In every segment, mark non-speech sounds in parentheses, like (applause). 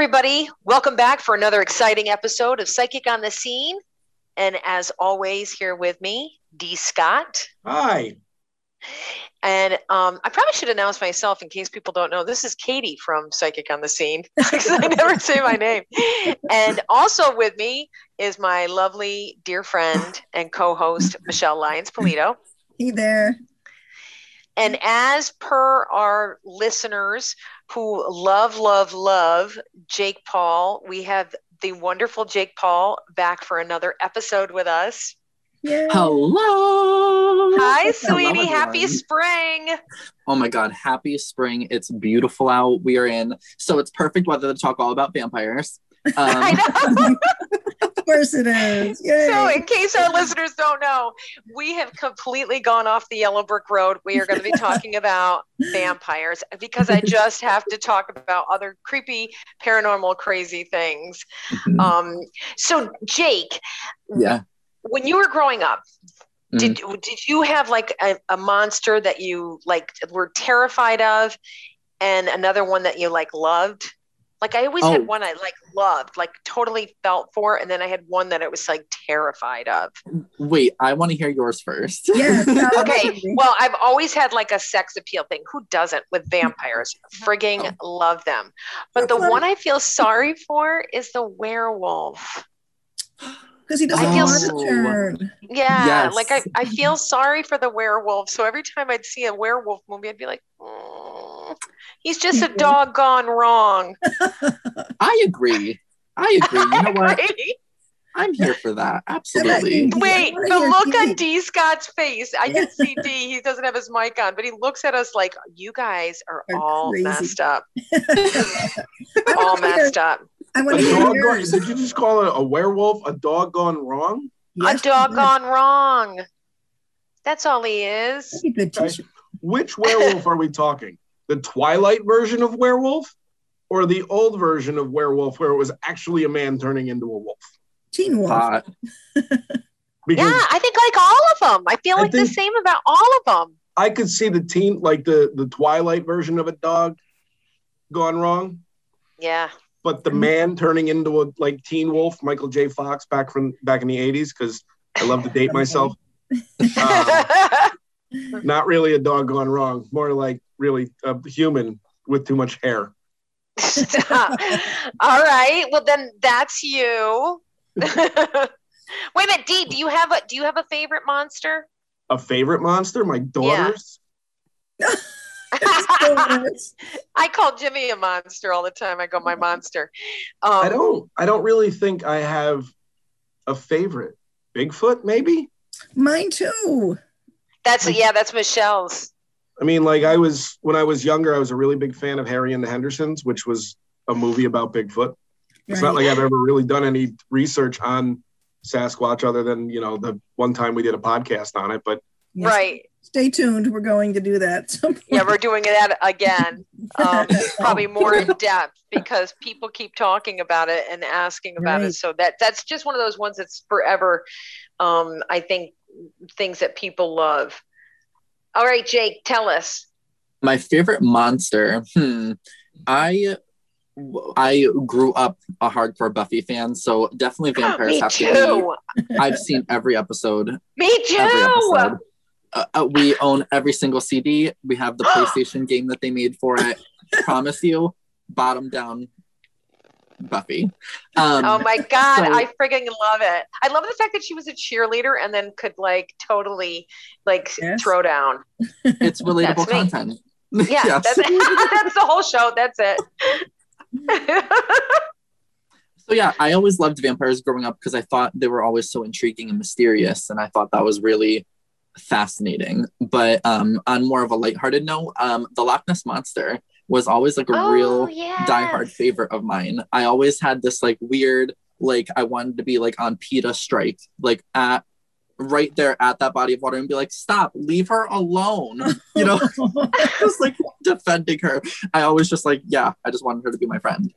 everybody. Welcome back for another exciting episode of Psychic on the Scene. And as always, here with me, D. Scott. Hi. And um, I probably should announce myself in case people don't know. This is Katie from Psychic on the Scene. (laughs) I never say my name. And also with me is my lovely dear friend and co-host Michele Lyons Polito. Hey there. And as per our listeners who love, love, love Jake Paul, we have the wonderful Jake Paul back for another episode with us. Yay. Hello. Hi, Hello, sweetie. Happy spring. Oh my god, happy spring. It's beautiful out. We are in. So it's perfect weather to talk all about vampires. (laughs) Um, I know. (laughs) Of course it is. Yay. So, in case our listeners don't know, we have completely gone off the yellow brick road. We are going to be talking about vampires because I just have to talk about other creepy, paranormal, crazy things. mhm. Um, so, Jake, yeah. when you were growing up, did did you have like a, a monster that you like were terrified of, and another one that you like loved? Like I always Oh. had one I like loved, like totally felt for, and then I had one that I was like terrified of. Wait, I want to hear yours first. Yes, (laughs) Okay, well, I've always had like a sex appeal thing. Who doesn't with vampires? (laughs) Frigging love them. But the one I feel sorry for is the werewolf. because he doesn't I feel want to turn. Yeah, Yes. like I, I feel sorry for the werewolf. So every time I'd see a werewolf movie, I'd be like, "Mm, he's just a dog gone wrong. (laughs) I agree. I agree. You know (laughs) what? I'm here for that. Absolutely. Wait, the look on D Scott's face. I can see D. (laughs) He doesn't have his mic on, but he looks at us like, you guys are Are all crazy." messed up. All wanna hear- messed up. I A want to hear gone, did you just call it a werewolf a dog gone wrong? Yes, a dog gone wrong. That's all he is. That'd be a good Okay. t-shirt. Which werewolf are we talking? The Twilight version of werewolf or the old version of werewolf where it was actually a man turning into a wolf? Teen Wolf. Hot. (laughs) Because Yeah, I think like all of them. I feel I like the same about all of them. I could see the teen like the the Twilight version of a dog gone wrong, Yeah. but the man turning into a like Teen Wolf, Michael J. Fox back from back in the 80s because I love to date myself. (laughs) Um, not really a dog gone wrong, more like really a human with too much hair. Stop. (laughs) all right. Well, then that's you. (laughs) Wait a minute, Dee. Do you have a Do you have a favorite monster? A favorite monster? My daughter's. (laughs) I call Jimmy a monster all the time. I go, my monster. Um, I don't. I don't really think I have a favorite. Bigfoot, maybe. Mine too. That's yeah. That's Michele's. I mean, like I was when I was younger, I was a really big fan of Harry and the Hendersons, which was a movie about Bigfoot. It's not like I've ever really done any research on Sasquatch other than you know the one time we did a podcast on it. But Yes. Right. Stay tuned. We're going to do that. (laughs) Yeah, we're doing that again. Um, (laughs) probably more in depth because people keep talking about it and asking about it. So that that's just one of those ones that's forever. Um, I think things that people love. All right, Jake, tell us. My favorite monster. Hmm. I I grew up a hardcore Buffy fan, so definitely (gasps) vampires Me have to too. be. (laughs) I've seen every episode. Me too. Episode. Uh, uh, we own every single CD. We have the (gasps) PlayStation game that they made for it. (laughs) Promise you, bottom down, Buffy. Um, Oh my god, so- I friggin' love it. I love the fact that she was a cheerleader and then could like totally like Yes. throw down. it's (laughs) relatable That's me. content. Yeah, (laughs) Yes. that's, (laughs) that's the whole show. That's it. So yeah, I always loved vampires growing up because I thought they were always so intriguing and mysterious, and I thought that was really fascinating. But um, on more of a lighthearted note, um, the Loch Ness monster was always like a oh, real yes. diehard favorite of mine. I always had this like weird, like I wanted to be like on PETA strike, like at right there at that body of water and be like, stop, leave her alone. (laughs) You know, (laughs) (laughs) just like defending her. I always just like, yeah, I just wanted her to be my friend.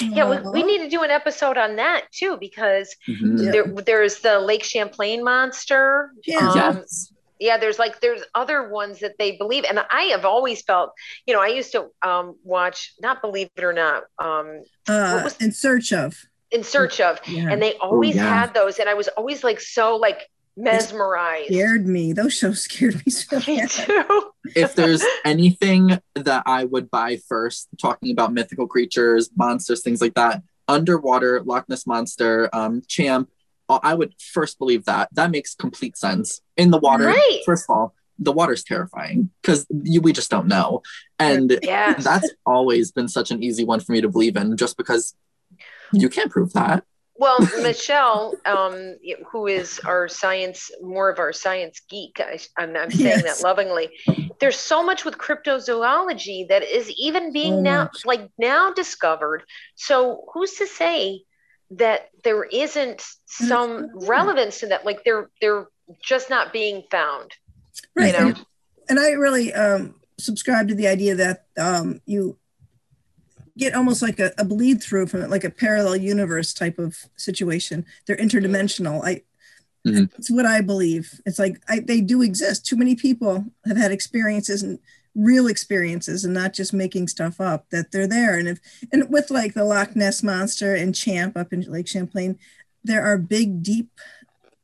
Yeah, we, we need to do an episode on that too because Mhm. There, there's the Lake Champlain monster. Yeah. Um, Yes. Yeah there's like there's other ones that they believe and i have always felt you know i used to um watch not believe it or not um Uh, was- in search of. in search of Yeah. and they always yeah. had those and i was always like so like mesmerized scared me. Those shows scared me so (laughs) me too if there's anything that I would buy first, talking about mythical creatures, monsters, things like that, underwater, Loch Ness Monster, um, Champ, I would first believe that. That makes complete sense. In the water, Right. first of all, the water's terrifying because we just don't know. And yes that's always been such an easy one for me to believe in just because you can't prove that. Well, (laughs) Michele, um, who is our science, more of our science geek, I, I'm, I'm saying Yes. that lovingly. There's so much with cryptozoology that is even being now, like now discovered. So who's to say that there isn't some relevance to that? Like they're they're just not being found. Right. You know? And, and I really um, subscribe to the idea that um, you get almost like a, a bleed through from it, like a parallel universe type of situation. They're interdimensional. I, Mhm. It's what I believe. It's like I, they do exist. Too many people have had experiences and real experiences and not just making stuff up that they're there. And if and with like the Loch Ness monster and Champ up in Lake Champlain, there are big, deep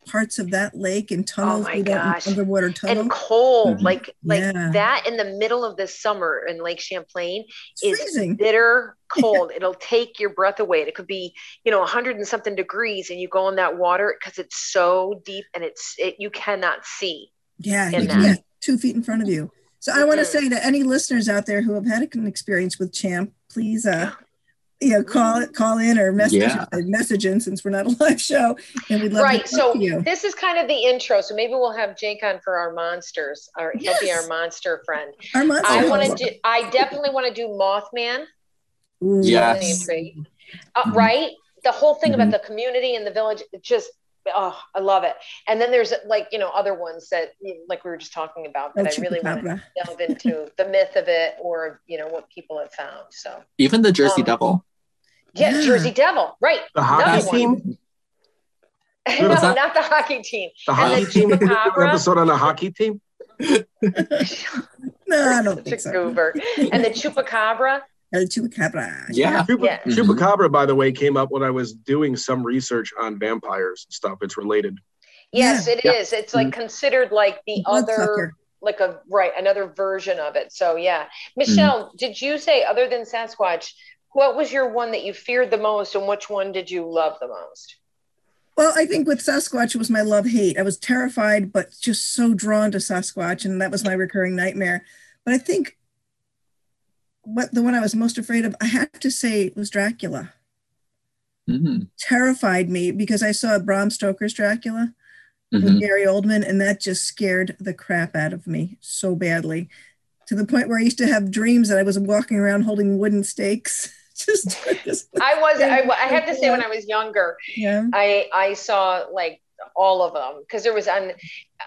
parts of that lake and tunnels. Oh gosh. underwater tunnels. And cold, Mhm. like like Yeah. that in the middle of the summer in Lake Champlain It's is freezing. bitter (laughs) cold. It'll take your breath away. It could be, you know, 100 and something degrees, and you go in that water because it's so deep and it's it, you cannot see. Yeah, you can't two feet in front of you. So I want to say to any listeners out there who have had an experience with Champ, please, uh, you know, call it, call in or message, Yeah. uh, message in since we're not a live show, and we'd love right. to talk So to you. this is kind of the intro. So maybe we'll have Jake on for our monsters. Or he'll be our monster friend. Our monster I want to do. I definitely want to do Mothman. Yes. Uh. Right. The whole thing Mhm. about the community and the village, just. Oh, I love it. And then there's like, you know, other ones that, like we were just talking about, that I really want to delve into the myth of it or, you know, what people have found. So, Even the Jersey Um, Devil. yeah, Yeah. Jersey Devil, right. The Another hockey one. team. (laughs) no, not the hockey team. The And hockey the team. An episode on the hockey team. (laughs) No, I don't Such think so. goober. And the chupacabra. El Chupacabra. Yeah. Chupa- Yeah. Chupacabra, by the way, came up when I was doing some research on vampires and stuff. It's related. Yes, it Yeah. is. It's like mm-hmm. considered like the other, Bloodsucker. like a right, another version of it. So yeah, mm. Michele, did you say other than Sasquatch, what was your one that you feared the most, and which one did you love the most? Well, I think with Sasquatch it was my love hate. I was terrified, but just so drawn to Sasquatch, and that was my recurring nightmare. But I think what the one I was most afraid of, I have to say, was Dracula. Mhm. Terrified me because I saw Bram Stoker's Dracula Mhm. with Gary Oldman, and that just scared the crap out of me so badly, to the point where I used to have dreams that I was walking around holding wooden stakes. (laughs) just, just I was, I, (laughs) I have to say, when I was younger, yeah. I I saw like all of them because there was on.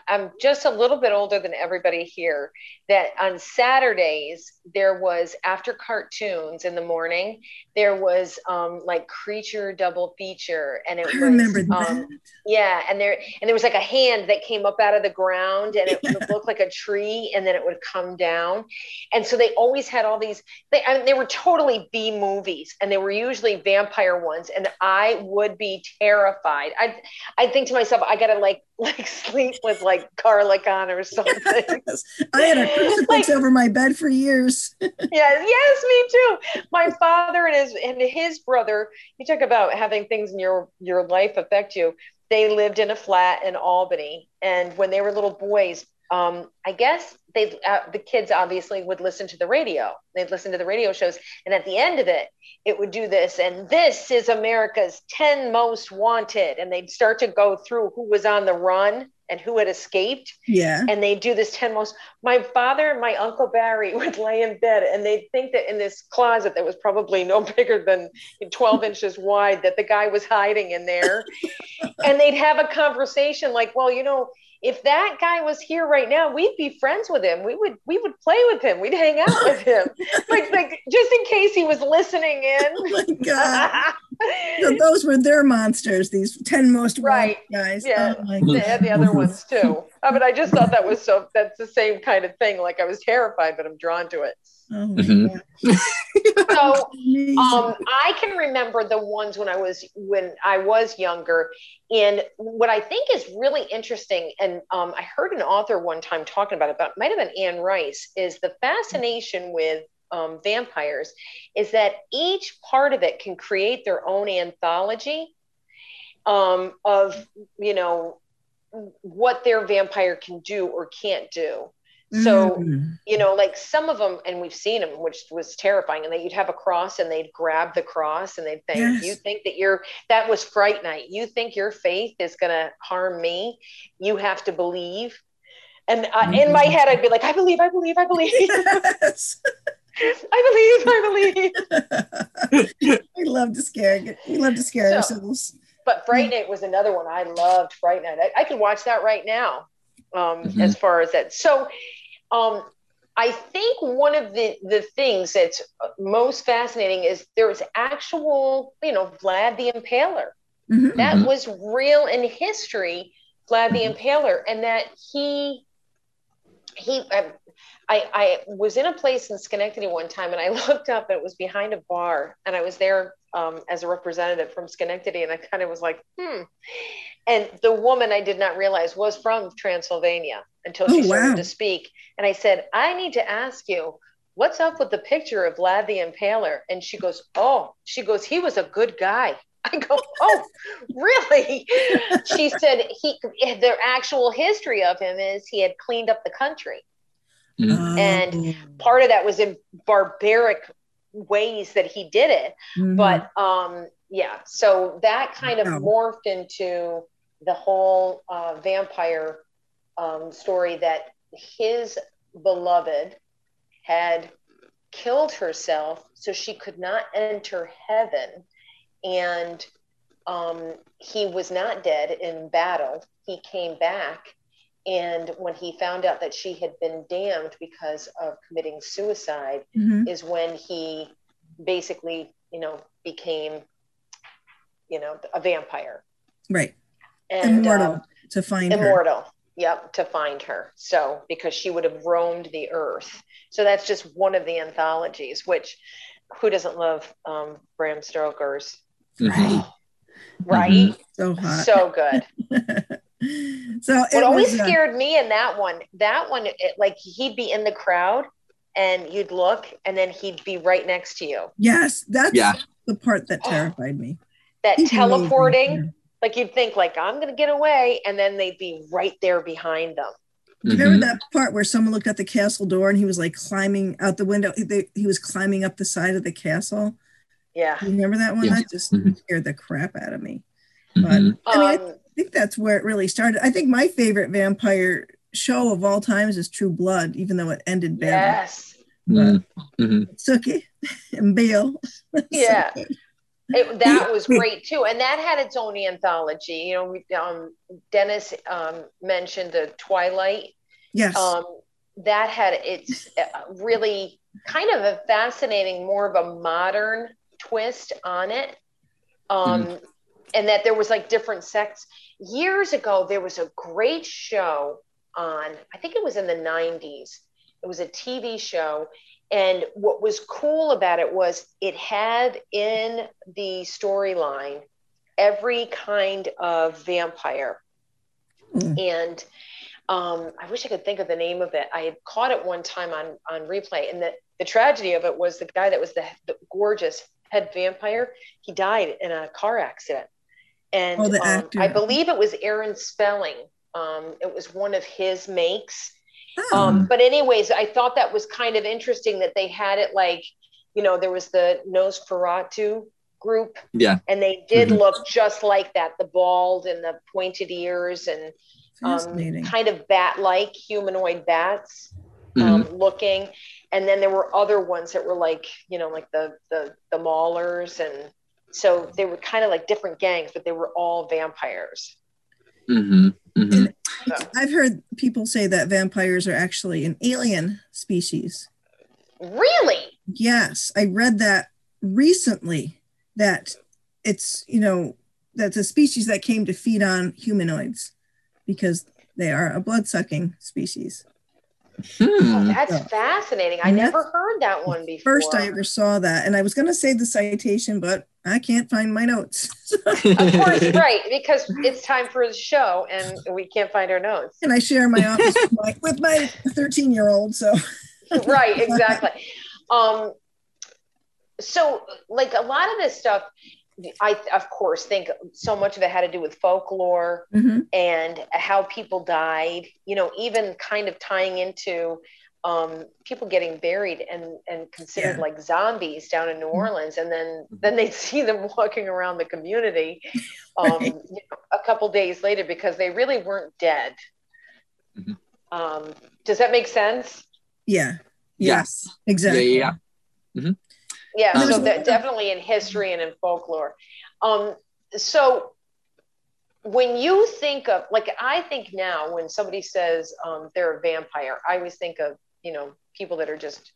I'm just a little bit older than everybody here. That on Saturdays there was after cartoons in the morning. There was um like creature double feature, and it I was remember that. um, yeah, and there and there was like a hand that came up out of the ground, and it would look like a tree, and then it would come down. And so they always had all these. They I mean, they were totally B movies, and they were usually vampire ones, and I would be terrified. I I think to myself, I gotta like like sleep with like garlic on or something. (laughs) I had a (laughs) crucifix Like- over my bed for years. (laughs) yes, yes, me too. My father and his and his brother. You talk about having things in your your life affect you. They lived in a flat in Albany, and when they were little boys, um, I guess they uh, the kids obviously would listen to the radio. They'd listen to the radio shows, and at the end of it, it would do this, and this is America's ten most wanted, and they'd start to go through who was on the run and who had escaped. Yeah. and they do this 10 most. My father and my uncle barry (laughs) would lay in bed and they'd think that in this closet that was probably no bigger than 12 inches wide that the guy was hiding in there. (laughs) And they'd have a conversation like well you know if that guy was here right now we'd be friends with him we would we would play with him we'd hang out with him (laughs) like like just in case he was listening in Oh my God. (laughs) So those were their monsters, these 10 most Right. guys. Yeah. Oh They had the other ones too. (laughs) I mean, I just thought that was so. That's the same kind of thing. Like I was terrified, but I'm drawn to it. Oh my Mhm. So (laughs) um, I can remember the ones when I was when I was younger, and what I think is really interesting, and um, I heard an author one time talking about it, but it might have been Anne Rice, is the fascination with um, vampires, is that each part of it can create their own anthology um, of you know what their vampire can do or can't do. So Mm. you know, like some of them, and we've seen them, which was terrifying. And that you'd have a cross, and they'd grab the cross, and they'd think, Yes. "You think that you're that was fright night? You think your faith is going to harm me? You have to believe." And uh, in my head, I'd be like, "I believe, I believe, I believe, (laughs) Yes. (laughs) I believe, I believe." (laughs) we love to scare. We love to scare So- ourselves. But Fright Night was another one I loved. Fright Night, I, I could watch that right now. Um, Mhm. As far as that, so um, I think one of the the things that's most fascinating is there was actual, you know, Vlad the Impaler. Mhm. That Mhm. was real in history, Vlad the Impaler, and that he he. I, I, I was in a place in Schenectady one time and I (laughs) looked up and it was behind a bar and I was there um, as a representative from Schenectady and I kind of was like, hmm. And the woman I did not realize was from Transylvania until she Oh, started wow. to speak. And I said, I need to ask you, what's up with the picture of Vlad the Impaler? And she goes, Oh, she goes, he was a good guy. (laughs) I go, Oh, really? (laughs) she said he the actual history of him is he had cleaned up the country. And Oh. Part of that was in barbaric ways that he did it. Mhm. but um yeah so that kind of morphed into the whole uh, vampire um, story that his beloved had killed herself so she could not enter heaven. And um, he was not dead in battle. He came back and when he found out that she had been damned because of committing suicide Mhm. is when he basically, you know, became, you know, a vampire right. and Immortal um, to find her. immortal. Yep, to find her. So because she would have roamed the earth. So that's just one of the anthologies. Which, who doesn't love um, Bram Stoker's? Mhm. Right, (gasps) So hot. so good. (laughs) so What it always was, uh, scared me in that one, that one, it, like he'd be in the crowd, and you'd look, and then he'd be right next to you. yes, that's Yeah. the part that terrified me. That He's amazing. teleporting. like you'd think like i'm gonna get away and then they'd be right there behind them Do you remember that part where someone looked at the castle door and he was like climbing out the window? He, they, he was climbing up the side of the castle. yeah you remember that one? Yeah. That just Mhm. scared the crap out of me. Mhm. I mean, I um, think that's where it really started. I think my favorite vampire show of all times is True Blood, even though it ended badly. yes Mhm. Mhm. Sookie and Bill. (laughs) Yeah. it, that was great too and that had its own anthology you know we, um, dennis um, mentioned the twilight Yes. um, that had its uh, really kind of a fascinating more of a modern twist on it um, and that there was like different sects years ago there was a great show on i think it was in the 90s it was a tv show and what was cool about it was it had in the storyline every kind of vampire Mm. and um, I wish I could think of the name of it. I had caught it one time on on replay, and the the tragedy of it was the guy that was the, the gorgeous head vampire. He died in a car accident, and Oh, the um. I believe it was Aaron Spelling. Um, it was one of his makes. Oh, Um, but anyways, I thought that was kind of interesting that they had it like, you know, there was the Nosferatu group, Yeah. and they did Mhm. look just like that, the bald and the pointed ears and um, kind of bat-like humanoid bats um, looking. And then there were other ones that were like, you know, like the the the maulers, and so they were kind of like different gangs, but they were all vampires. Mhm. Mhm. So, I've heard people say that vampires are actually an alien species. really? Yes, I read that recently that it's you know that's a species that came to feed on humanoids because they are a blood sucking species. Oh, Hmm. that's Yeah. fascinating. I And never heard that one before. First I ever saw that, and I was going to say the citation, but I can't find my notes. Of course, (laughs) right, because it's time for the show and we can't find our notes. and I share my office with my, (laughs) with my 13 year old. So right, exactly. Um, so, like a lot of this stuff, I of course think so much of it had to do with folklore Mhm. and how people died. You know, even kind of tying into um, people getting buried and and considered Yeah. Mm-hmm. like zombies down in New Orleans, and then then they'd (laughs) see them walking around the community um, Right. you know, a couple days later because they really weren't dead. Mhm. Um, does that make sense? yeah, yeah, yes. exactly. Yeah, yeah, Yeah, so that definitely in history and in folklore. Um, so when you think of like I think now when somebody says um, they're a vampire, I always think of you know people that are just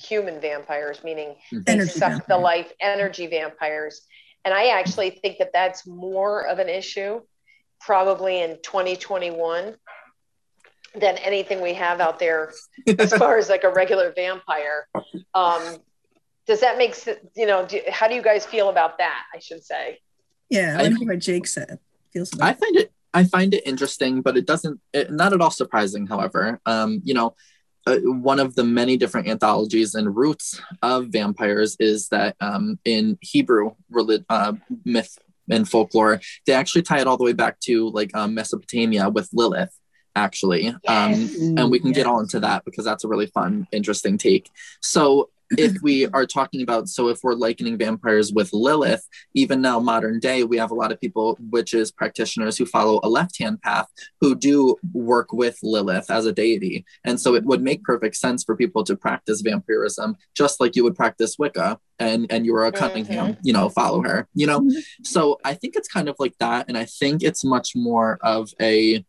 human vampires, meaning they Energy suck the life energy vampires, and I actually think that that's more of an issue probably in 2021 than anything we have out there as far as like a regular vampire. Um, does that make sense? You know, do, how do you guys feel about that? I should say. Yeah, I I- want what Jake said. Feels I find it I find it interesting, but it doesn't it, not at all surprising. However, um, you know, uh, one of the many different anthologies and roots of vampires is that um, in Hebrew relig- uh, myth and folklore, they actually tie it all the way back to like um, Mesopotamia with Lilith, actually. Um, and we can get Yeah. all into that because that's a really fun, interesting take. So if we are talking about, so if we're likening vampires with Lilith, even now modern day, we have a lot of people, witches, practitioners who follow a left-hand path who do work with Lilith as a deity. And so it would make perfect sense for people to practice vampirism, just like you would practice Wicca and, and you were a Cunningham, you know, follow her, you know? Mhm. So I think it's kind of like that. And I think it's much more of a,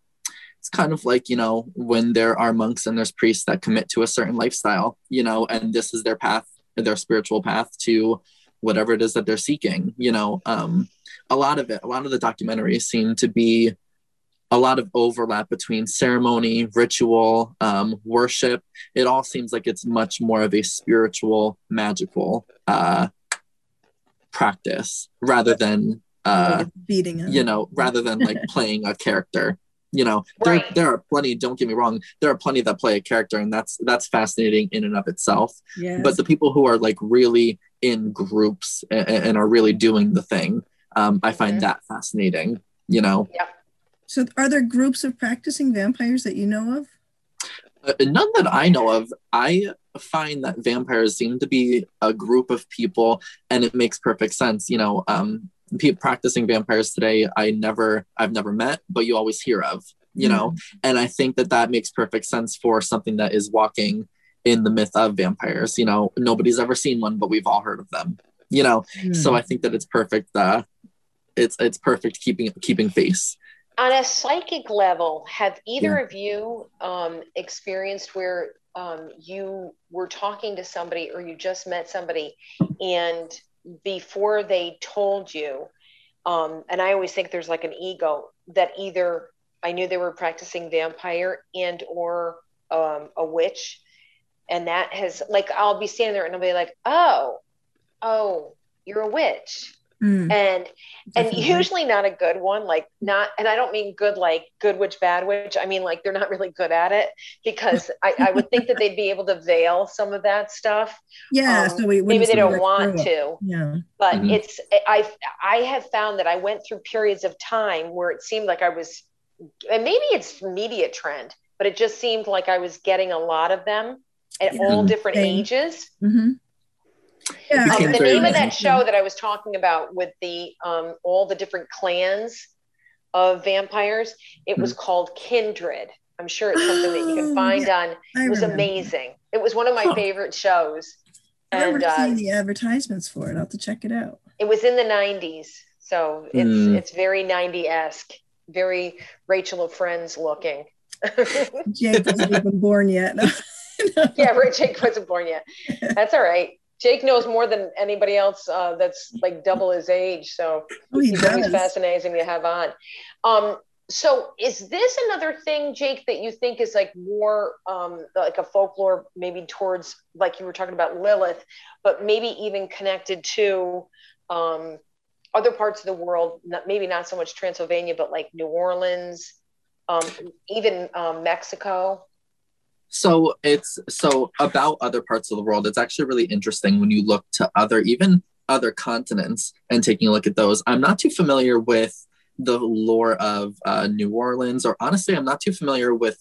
it's kind of like, you know, when there are monks and there's priests that commit to a certain lifestyle, you know, and this is their path, their spiritual path to whatever it is that they're seeking, you know. Um, a lot of it, a lot of the documentaries seem to be a lot of overlap between ceremony, ritual, um, worship. It all seems like it's much more of a spiritual, magical uh, practice rather than uh, beating you know, rather than like playing a character. You know, there Right. there are plenty. Don't get me wrong. There are plenty that play a character, and that's that's fascinating in and of itself. Yes. But the people who are like really in groups and, and are really doing the thing, um, I find that fascinating. You know, so are there groups of practicing vampires that you know of? Uh, none that I know of. I find that vampires seem to be a group of people, and it makes perfect sense. You know, um, people practicing vampires today, I never, I've never met, but you always hear of. You know, and I think that that makes perfect sense for something that is walking in the myth of vampires. You know, nobody's ever seen one, but we've all heard of them. You know, Hmm. so I think that it's perfect. Uh, it's it's perfect keeping keeping face. On a psychic level, have either of you um, experienced where um, you were talking to somebody or you just met somebody and before they told you, um, and I always think there's like an ego that either I knew they were practicing vampire and or um, a witch, and that has like I'll be standing there and I'll be like, oh, oh, you're a witch, Hmm. and and usually not a good one like not and i don't mean good like good witch bad witch i mean like they're not really good at it because (laughs) i, I would think that they'd be able to veil some of that stuff yeah, um, so we maybe they don't want to Yeah. but Mhm. it's i i have found that i went through periods of time where it seemed like i was and maybe it's media trend but it just seemed like i was getting a lot of them at Yeah. all different Same. ages hmm Yeah. Um, the name of that show that I was talking about with the um, all the different clans of vampires, it was Mm-hmm. called Kindred. I'm sure it's something that you can Oh, find on. I It was remember. amazing. It was one of my Huh. favorite shows, I remember and uh, seeing the advertisements for it. I'll have to check it out. it was in the 90s. So it's Mm. it's very 90 esque, very Rachel of Friends looking. Jake wasn't even born yet. (laughs) (laughs) yeah, Ray Jake wasn't born yet. That's all right. Jake knows more than anybody else uh, that's like double his age. So Oh, he he's always fascinating to have on. Um, so is this another thing, Jake, that you think is like more um, like a folklore, maybe towards like you were talking about Lilith, but maybe even connected to um, other parts of the world? Not, maybe not so much Transylvania, but like New Orleans, um, even um, Mexico. So it's so about other parts of the world. It's actually really interesting when you look to other, even other continents, and taking a look at those. I'm not too familiar with the lore of uh, New Orleans, or honestly, I'm not too familiar with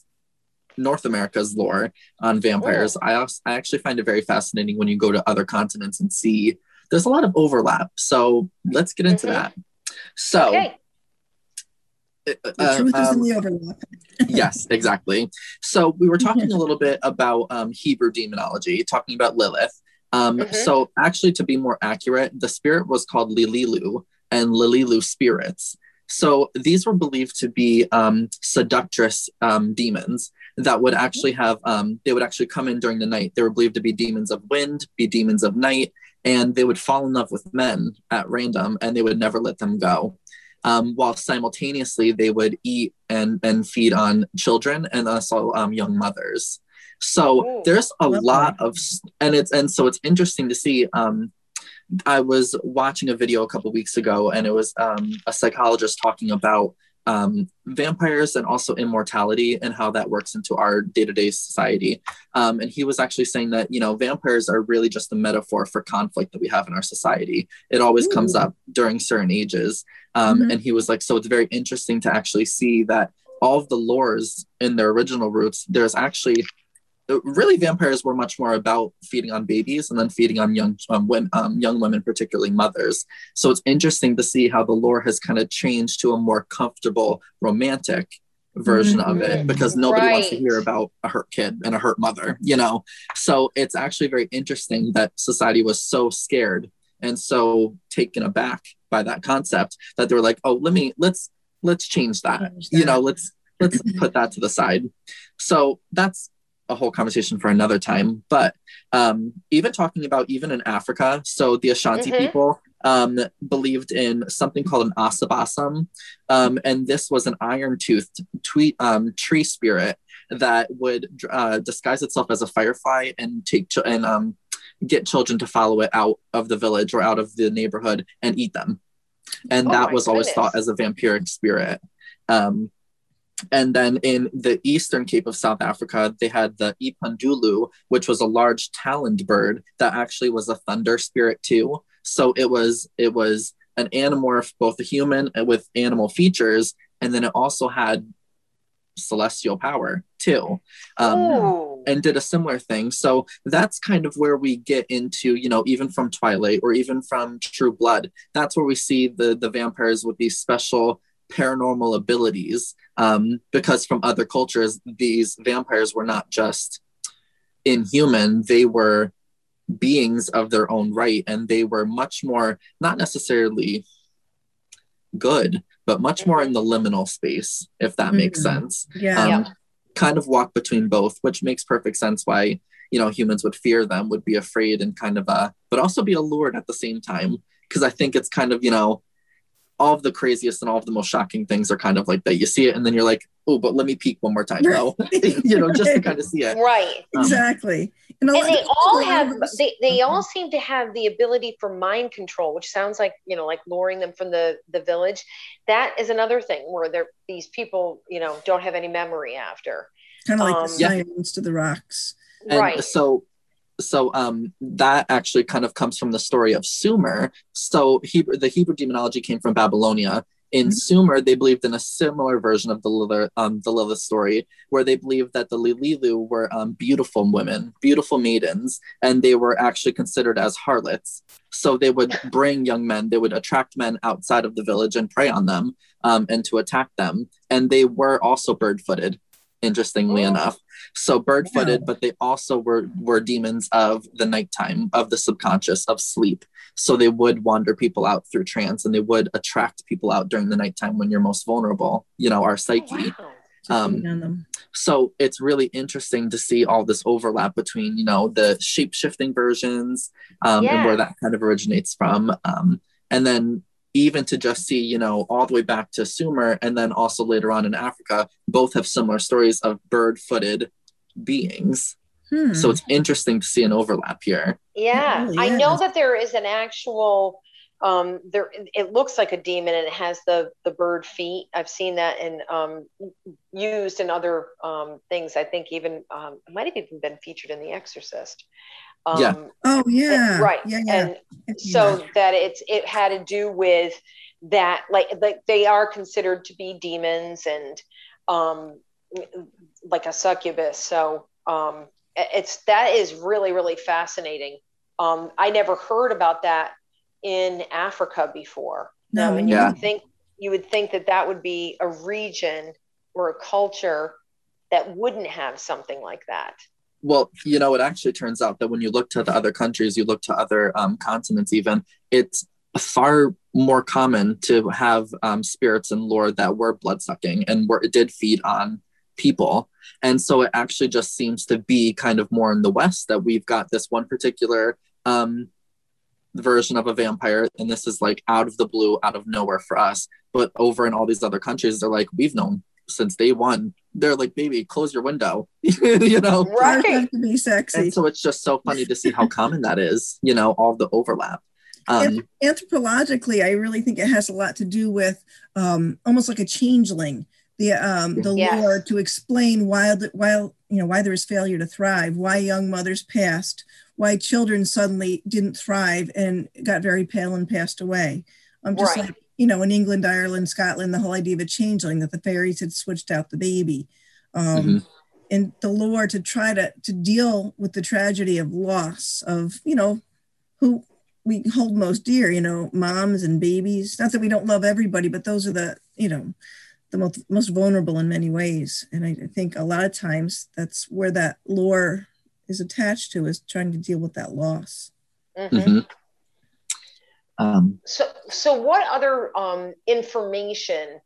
North America's lore on vampires. I I actually find it very fascinating when you go to other continents and see there's a lot of overlap. So let's get into Mhm. that. So. Okay. The uh, truth is in um, the overlap. (laughs) yes, exactly. So we were talking a (laughs) little bit about um, Hebrew demonology, talking about Lilith. Um, Mhm. So actually, to be more accurate, the spirit was called Lililu and Lililu spirits. So these were believed to be um, seductress um, demons that would actually have, um, they would actually come in during the night. They were believed to be demons of wind, be demons of night, and they would fall in love with men at random and they would never let them go um, while simultaneously they would eat and, and feed on children and also um, young mothers. So Ooh. there's a Lovely. lot of, and it's and so it's interesting to see. Um, I was watching a video a couple weeks ago, and it was um, a psychologist talking about um, vampires and also immortality and how that works into our day-to-day society. Um, and he was actually saying that you know vampires are really just a metaphor for conflict that we have in our society. It always comes up during certain ages. Um, Mhm. And he was like, so it's very interesting to actually see that all of the lores in their original roots, there's actually really vampires were much more about feeding on babies and then feeding on young um, women, um, young women, particularly mothers. So it's interesting to see how the lore has kind of changed to a more comfortable, romantic version of it Mhm. because nobody wants to hear about a hurt kid and a hurt mother, you know. So it's actually very interesting that society was so scared and so taken aback by that concept that they were like, "Oh, let me let's let's change that." Change You know, let's let's put that to the side. So that's a whole conversation for another time. But um, even talking about even in Africa, so the Ashanti Mhm. people um, believed in something called an asanbosam, um, and this was an iron-toothed tweet, um, tree spirit that would uh, disguise itself as a firefly and take ch- and um, get children to follow it out of the village or out of the neighborhood and eat them. And Oh that was always thought as a vampiric spirit. Um, and then in the eastern Cape of South Africa, they had the Impundulu, which was a large taloned bird that actually was a thunder spirit too. So it was it was an anamorph, both a human with animal features, and then it also had celestial power too. Um, Ooh. and did a similar thing. So that's kind of where we get into, you know, even from Twilight or even from True Blood. That's where we see the the vampires with these special paranormal abilities. Um, because from other cultures, these vampires were not just inhuman; they were beings of their own right, and they were much more not necessarily good, but much more in the liminal space, if that makes Mhm. sense Yeah. um, Yeah. kind of walk between both, which makes perfect sense why you know humans would fear them, would be afraid, and kind of uh, but also be allured at the same time. Because I think it's kind of you know all of the craziest and all of the most shocking things are kind of like that. You see it, and then you're like, oh, but let me peek one more time, though. (laughs) (laughs) you know, just to kind of see it. Right. Um, exactly. And, and they all have of us- they, they all seem to have the ability for mind control which sounds like you know like luring them from the the village that is another thing where they're these people you know don't have any memory after kind of like um, the Yeah. to the rocks. And right so so um that actually kind of comes from the story of Sumer. So Hebrew the Hebrew demonology came from Babylonia. In Mhm. Sumer, they believed in a similar version of the Lilith, um, the Lilith story, where they believed that the Lililu were um, beautiful women, beautiful maidens, and they were actually considered as harlots. So they would (laughs) bring young men, they would attract men outside of the village and prey on them um, and to attack them. And they were also bird footed, interestingly Oh. enough. So bird footed, Wow. but they also were were demons of the nighttime, of the subconscious, of sleep. So they would wander people out through trance and they would attract people out during the nighttime when you're most vulnerable, you know, our Oh, psyche. wow. Um, feed on them. so it's really interesting to see all this overlap between you know the shape shifting versions um, and where that kind of originates from um, and then even to just see you know all the way back to sumer and then also later on in africa both have similar stories of bird footed beings Hmm. so it's interesting to see an overlap here Yeah, really I know that there is an actual. Um, there it looks like a demon and it has the the bird feet. I've seen that in um, used in other um, things. I think even um, it might have even been featured in The Exorcist. Um, Yeah. oh yeah, right. Yeah, yeah. And I've so that. that it's it had to do with that like like they are considered to be demons and um like a succubus so um it's that is really really fascinating um i never heard about that in africa before No, no me and you neither. would think you would think that that would be a region or a culture that wouldn't have something like that Well, you know, it actually turns out that when you look to the other countries, you look to other um, continents, even, it's far more common to have um, spirits and lore that were blood sucking and were it did feed on people. And so it actually just seems to be kind of more in the West that we've got this one particular um, version of a vampire, and this is like out of the blue, out of nowhere for us. But over in all these other countries, they're like, we've known since day one. They're like, baby, close your window, (laughs) you know. Right have to be sexy. And so it's just so funny to see how (laughs) common that is, you know, all the overlap. Um, anthropologically, I really think it has a lot to do with um, almost like a changeling. The um, the Yes. lore to explain why the, why you know why there was failure to thrive, why young mothers passed, why children suddenly didn't thrive and got very pale and passed away. I'm just Right. like you know in England, Ireland, Scotland, the whole idea of a changeling that the fairies had switched out the baby. Um, Mhm. and the lore to try to to deal with the tragedy of loss of you know who we hold most dear you know moms and babies not that we don't love everybody but those are the you know the most, most vulnerable in many ways and I, I think a lot of times that's where that lore is attached to is trying to deal with that loss Mhm. Um, So, so what other um, information,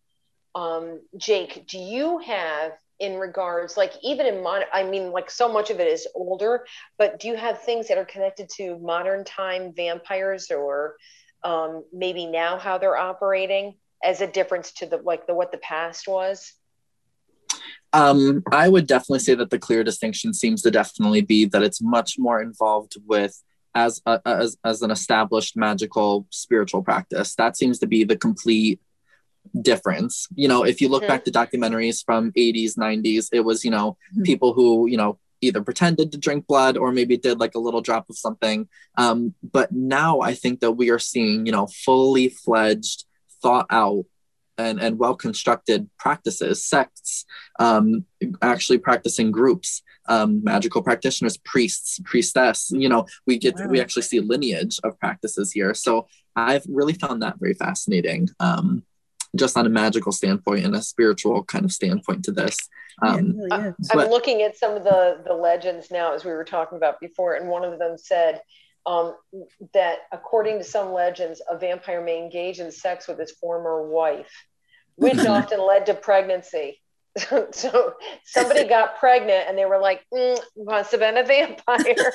um, Jake, do you have in regards, like even in modern? I mean, like so much of it is older, but do you have things that are connected to modern time vampires, or um, maybe now how they're operating as a difference to the like the what the past was? um, I would definitely say that the clear distinction seems to definitely be that it's much more involved with as a, as as an established magical spiritual practice. That seems to be the complete difference. You know, if you look Mhm. back to documentaries from 80s, 90s, it was, you know, Mhm. people who, you know, either pretended to drink blood or maybe did like a little drop of something. Um, but now I think that we are seeing, you know, fully fledged, thought out and, and well constructed practices, sects, um, actually practicing groups, um, magical practitioners, priests, priestess. You know, we get we actually see lineage of practices here. So I've really found that very fascinating. Um, just on a magical standpoint and a spiritual kind of standpoint to this. Yeah, Um, really is. I'm But- looking at some of the the legends now, as we were talking about before, and one of them said um, that according to some legends, a vampire may engage in sex with his former wife, which (laughs) often led to pregnancy. So somebody (laughs) got pregnant, and they were like, mm, "Must have been a vampire.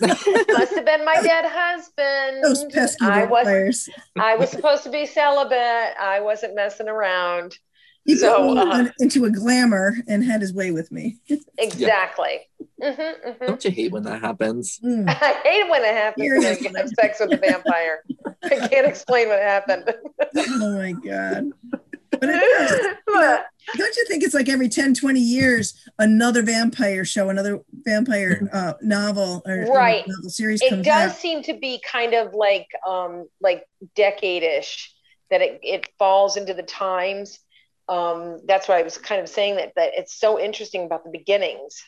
(laughs) Must have been my dead husband. Those pesky I was vampires. I was supposed to be celibate. I wasn't messing around." He So, put me uh, into a glamour and had his way with me. (laughs) Exactly. Mhm, mhm. don't you hate when that happens? Mm. I hate when it happens when I Seriously. have sex with a vampire. I can't explain what happened. Oh my God. But it is. (laughs) Don't you think it's like every 10, 20 years, another vampire show, another vampire uh, novel or Mm-hmm. Right. novel series it comes does out? seem to be kind of like um like decade-ish that it, it falls into the times. Um, that's why I was kind of saying that that it's so interesting about the beginnings.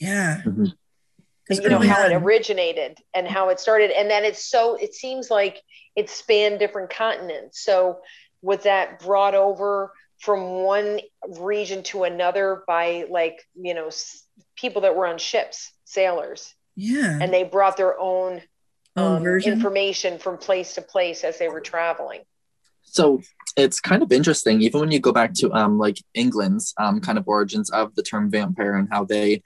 Yeah. Mhm. 'Cause you know early how it originated and how it started and then it's so it seems like it spanned different continents so was that brought over from one region to another by like you know s- people that were on ships sailors yeah. and they brought their own Own um, information from place to place as they were traveling So it's kind of interesting, even when you go back to um, like England's um, kind of origins of the term vampire and how they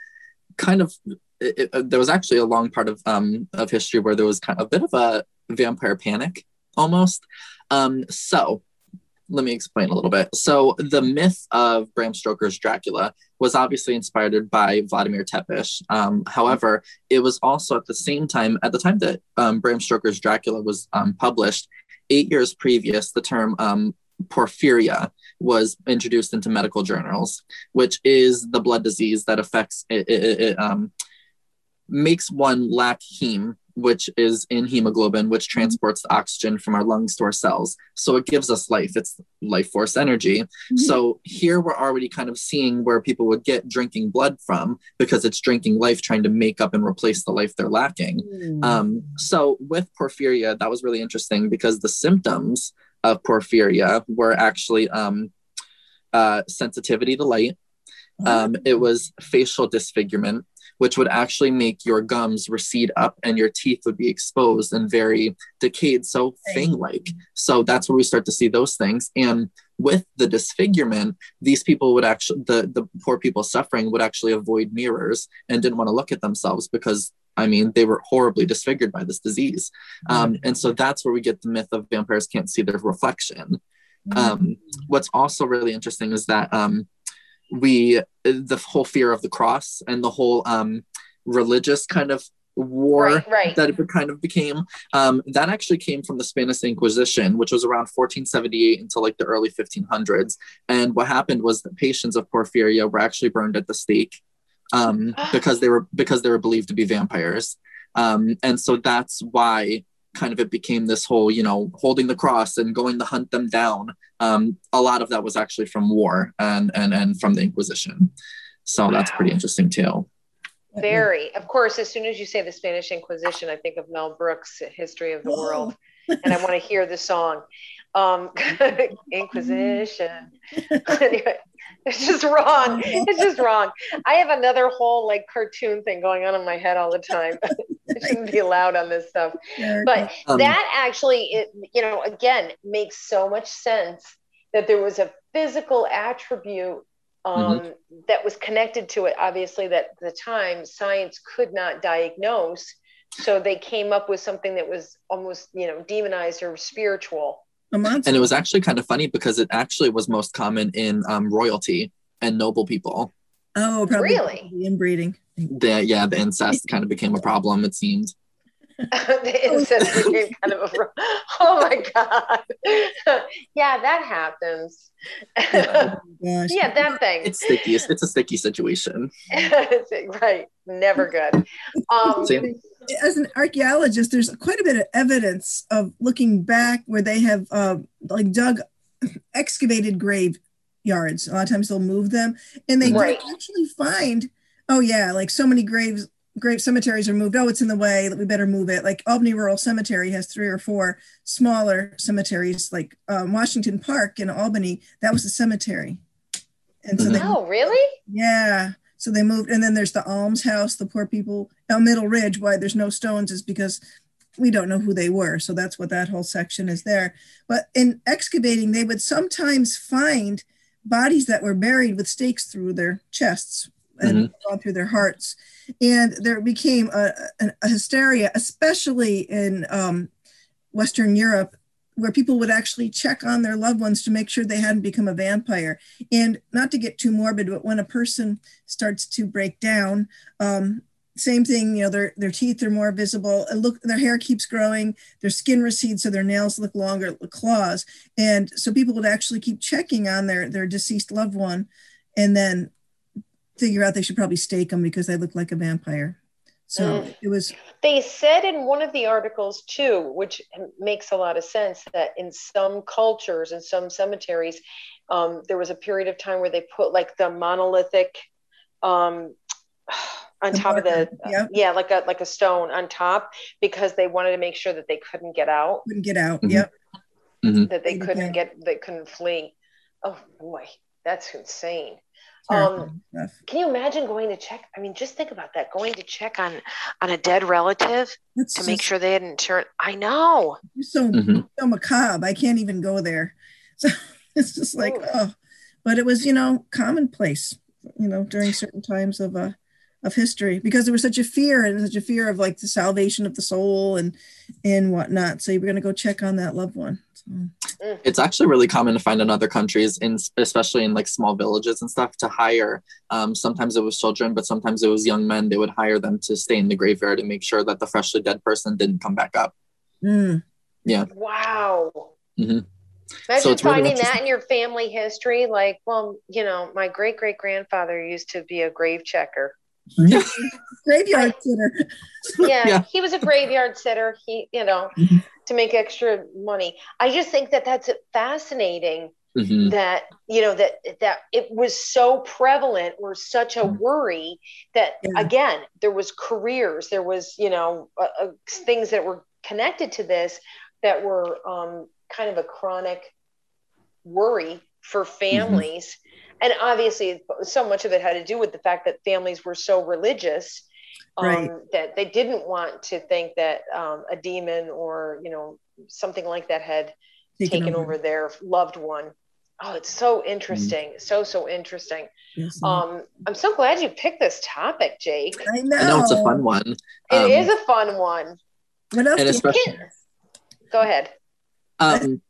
kind of it, it, there was actually a long part of um, of history where there was kind of a bit of a vampire panic almost. Um, so let me explain a little bit. So the myth of Bram Stoker's Dracula was obviously inspired by Vladimir Tepish. Um, however, it was also at the same time, at the time that um, Bram Stoker's Dracula was um, published, eight years previous, the term um, porphyria was introduced into medical journals, which is the blood disease that affects it, it, it um, makes one lack heme which is in hemoglobin, which mm-hmm. transports the oxygen from our lungs to our cells. So it gives us life. It's life force energy. Mm-hmm. So here we're already kind of seeing where people would get drinking blood from because it's drinking life, trying to make up and replace the life they're lacking. Mm-hmm. Um, so with porphyria, that was really interesting because the symptoms of porphyria were actually um, uh, sensitivity to light. Um, it was facial disfigurement which would actually make your gums recede up and your teeth would be exposed and very decayed, so fang like. So that's where we start to see those things. And with the disfigurement, these people would actually, the, the poor people suffering would actually avoid mirrors and didn't want to look at themselves because I mean, they were horribly disfigured by this disease. Um, and so that's where we get the myth of vampires can't see their reflection. Um, what's also really interesting is that um, we the whole fear of the cross and the whole um, religious kind of war right, right. that it kind of became um, that actually came from the spanish inquisition which was around 1478 until like the early 1500s and what happened was that patients of porphyria were actually burned at the stake um, (gasps) because they were because they were believed to be vampires um, and so that's why kind of it became this whole you know holding the cross and going to hunt them down um, a lot of that was actually from war and and and from the inquisition so wow. that's pretty interesting too very of course as soon as you say the spanish inquisition i think of mel brooks history of the Whoa. world and i want to hear the song um, (laughs) inquisition anyway (laughs) it's just wrong. It's just wrong. I have another whole like cartoon thing going on in my head all the time. (laughs) (laughs) I shouldn't be allowed on this stuff. But um, that actually, it, you know, again, makes so much sense that there was a physical attribute um, mm-hmm. that was connected to it. Obviously, that the time science could not diagnose. So they came up with something that was almost, you know, demonized or spiritual and it was actually kind of funny because it actually was most common in um, royalty and noble people. Oh, probably really inbreeding. The, yeah, the incest kind of became a problem. It seemed. (laughs) the incest became kind of a. Oh my god! (laughs) yeah, that happens. Yeah, (laughs) oh yeah that thing. It's sticky. It's, it's a sticky situation. right. Never good. Um, Same as an archaeologist, there's quite a bit of evidence of looking back where they have uh, like dug, excavated grave yards. A lot of times they'll move them, and they right. actually find, oh yeah, like so many graves, grave cemeteries are moved. Oh, it's in the way. That we better move it. Like Albany Rural Cemetery has three or four smaller cemeteries, like um, Washington Park in Albany. That was a cemetery. And so, they, oh, really? Yeah. So they moved, and then there's the almshouse, the poor people. Now, Middle Ridge, why there's no stones is because we don't know who they were. So that's what that whole section is there. But in excavating, they would sometimes find bodies that were buried with stakes through their chests and mm-hmm. gone through their hearts. And there became a, a, a hysteria, especially in um, Western Europe where people would actually check on their loved ones to make sure they hadn't become a vampire. And not to get too morbid, but when a person starts to break down, um, same thing, you know, their, their teeth are more visible. And look, their hair keeps growing, their skin recedes, so their nails look longer, the claws. And so people would actually keep checking on their, their deceased loved one and then figure out they should probably stake them because they look like a vampire. So mm. it was. They said in one of the articles too, which makes a lot of sense, that in some cultures and some cemeteries, um, there was a period of time where they put like the monolithic um, on the top marker, of the yeah. yeah. like a like a stone on top because they wanted to make sure that they couldn't get out. Couldn't get out. Mm-hmm. Yep. Mm-hmm. That they couldn't get they couldn't flee. Oh boy, that's insane. Um, can you imagine going to check? I mean, just think about that. Going to check on on a dead relative That's to just, make sure they hadn't turned. I know. So mm-hmm. so macabre. I can't even go there. (laughs) So it's just like Ooh. oh, but it was you know commonplace. You know during (sighs) certain times of uh of history because there was such a fear and such a fear of like the salvation of the soul and and whatnot. So you were going to go check on that loved one. So. Mm. It's actually really common to find in other countries, in especially in like small villages and stuff, to hire. Um, sometimes it was children, but sometimes it was young men. They would hire them to stay in the graveyard and make sure that the freshly dead person didn't come back up. Mm. Yeah. Wow. Mm-hmm. Imagine so finding really that in your family history. Like, well, you know, my great great grandfather used to be a grave checker. (laughs) graveyard sitter. Yeah, (laughs) yeah, he was a graveyard sitter. He, you know, mm-hmm. To make extra money. I just think that that's fascinating. Mm-hmm. That you know that that it was so prevalent or such a mm-hmm. worry that yeah. again there was careers, there was you know uh, things that were connected to this that were um, kind of a chronic worry for mm-hmm. families and obviously so much of it had to do with the fact that families were so religious um, right. that they didn't want to think that um, a demon or you know something like that had taken, taken over. over. their loved one oh it's so interesting mm. so so interesting yes, um, i'm so glad you picked this topic jake i know, I know it's a fun one It um, is a fun one what else and especially, go ahead um,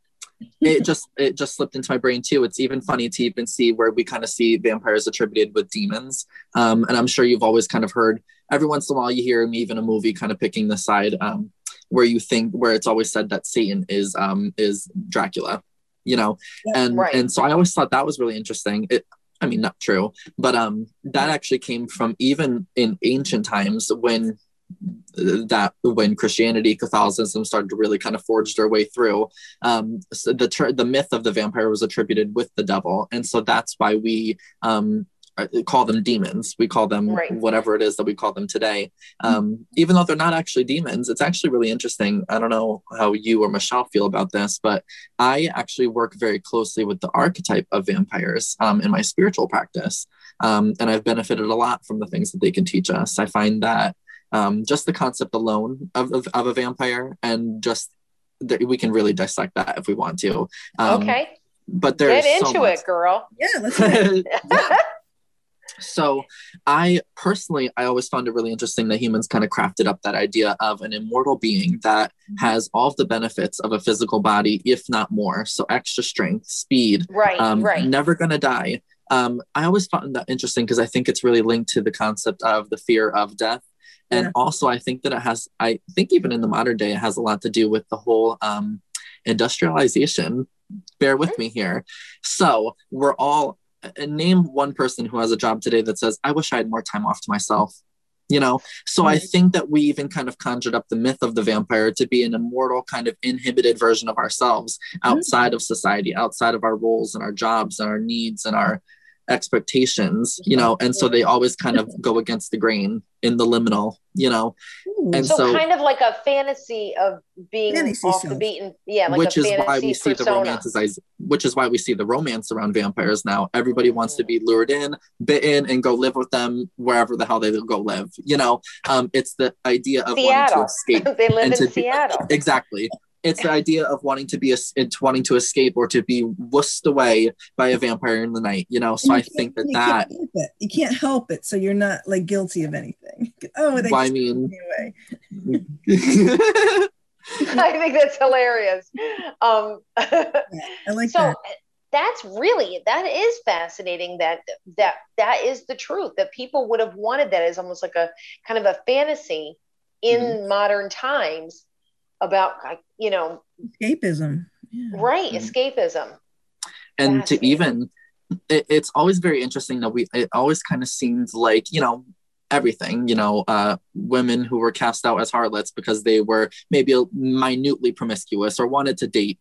it just it just slipped into my brain too. It's even funny to even see where we kind of see vampires attributed with demons. Um, and I'm sure you've always kind of heard every once in a while you hear me even a movie kind of picking the side um, where you think where it's always said that Satan is um, is Dracula, you know, and right. and so I always thought that was really interesting. It I mean not true, but um that actually came from even in ancient times when that when Christianity, Catholicism started to really kind of forge their way through, um, so the ter- the myth of the vampire was attributed with the devil, and so that's why we um, uh, call them demons. We call them right. whatever it is that we call them today, um, even though they're not actually demons. It's actually really interesting. I don't know how you or Michele feel about this, but I actually work very closely with the archetype of vampires um, in my spiritual practice. Um, and I've benefited a lot from the things that they can teach us. I find that um, just the concept alone of, of, of, a vampire and just that we can really dissect that if we want to. Um, okay. but there's get into so it girl. Yeah let's (laughs) yeah. so i personally i always found it really interesting that humans kind of crafted up that idea of an immortal being that mm-hmm. has all of the benefits of a physical body if not more. So extra strength speed right um, right. never gonna die. Um, I always found that interesting because I think it's really linked to the concept of the fear of death and yeah. also i think that it has i think even in the modern day it has a lot to do with the whole um, industrialization. Bear with me here. So we're all uh, name one person who has a job today that says i wish i had more time off to myself you know? So i think that we even kind of conjured up the myth of the vampire to be an immortal kind of inhibited version of ourselves mm-hmm. outside of society outside of our roles and our jobs and our needs and our expectations you know and so they always kind of go against the grain in the liminal you know? And so, so kind of like a fantasy of being fantasy off the beaten yeah like which is why we see persona. the romances which is why we see the romance around vampires now. Everybody wants to be lured in bitten and go live with them wherever the hell they go live you know? Um it's the idea of Seattle. wanting to escape (laughs) they live in Seattle be, exactly it's the idea of wanting to be a, it's wanting to escape or to be whisked away by a vampire in the night you know? So i think that you that can't you can't help it so you're not like guilty of anything. (laughs) Oh they well, i mean (laughs) i think that's hilarious. Um yeah, i like so that. that's really that is fascinating that that that is the truth that people would have wanted that as almost like a kind of a fantasy in mm-hmm. modern times about you know escapism. Yeah. right escapism. And to even it, it's always very interesting that we it always kind of seems like you know everything you know uh women who were cast out as harlots because they were maybe minutely promiscuous or wanted to date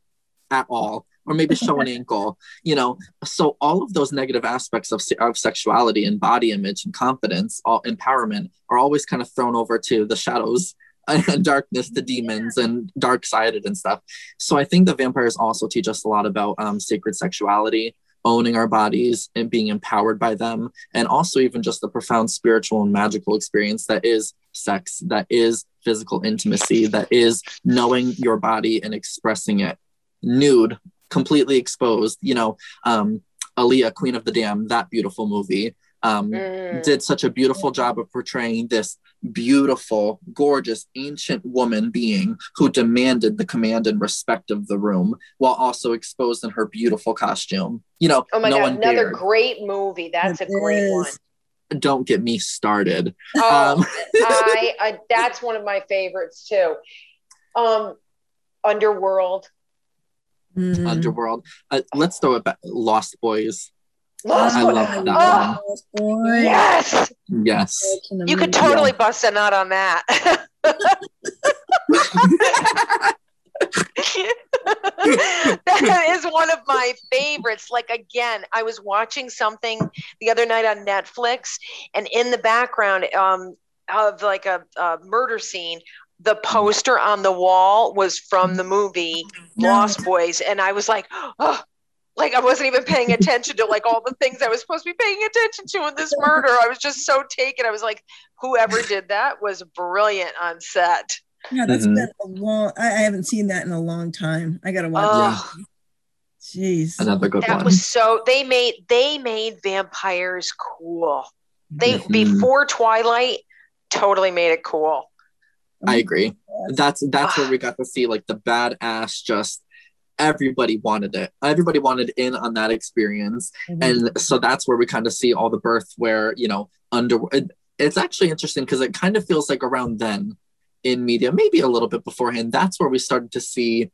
at all or maybe show an (laughs) ankle you know. So all of those negative aspects of, of sexuality and body image and confidence all empowerment are always kind of thrown over to the shadows and (laughs) darkness to demons and dark sided and stuff. So I think the vampires also teach us a lot about um, sacred sexuality, owning our bodies and being empowered by them and also even just the profound spiritual and magical experience that is sex that is physical intimacy that is knowing your body and expressing it nude completely exposed you know um Aaliyah, Queen of the Damned, that beautiful movie, um, mm. did such a beautiful job of portraying this beautiful, gorgeous, ancient woman being who demanded the command and respect of the room while also exposed in her beautiful costume. You know, oh my no god, another dared. great movie. That's it a great is. one. Don't get me started. Oh, um, (laughs) I, I that's one of my favorites too. Um, Underworld. Mm-hmm. Underworld. Uh, let's throw it back. Lost Boys. Lost I love that oh, one. Yes. Yes. You could totally yeah. bust a nut on that. that is one of my favorites. Like again, I was watching something the other night on Netflix, and in the background um, of like a, a murder scene, the poster on the wall was from the movie. Lost Boys, and I was like, oh, like I wasn't even paying attention to like all the things I was supposed to be paying attention to in this murder. I was just so taken. I was like, whoever did that was brilliant on set. Yeah, that's mm-hmm. been a long. I, I, haven't seen that in a long time. I gotta watch. Oh, yeah. Jeez, another good that one. was so. They made they made vampires cool. They mm-hmm. before Twilight totally made it cool. I agree. That's that's where we got to see like the badass just everybody wanted it. Everybody wanted in on that experience. Mm-hmm. And so that's where we kind of see all the birth where, you know, under it, it's actually interesting because it kind of feels like around then in media, maybe a little bit beforehand, that's where we started to see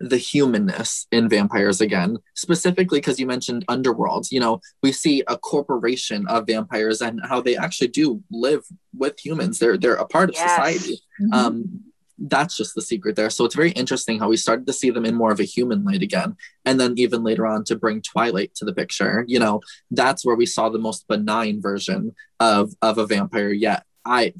the humanness in vampires again specifically because you mentioned underworld you know we see a corporation of vampires and how they actually do live with humans they're they're a part of yes. society mm-hmm. um that's just the secret there. So it's very interesting how we started to see them in more of a human light again and then even later on to bring twilight to the picture. You know that's where we saw the most benign version of of a vampire yet i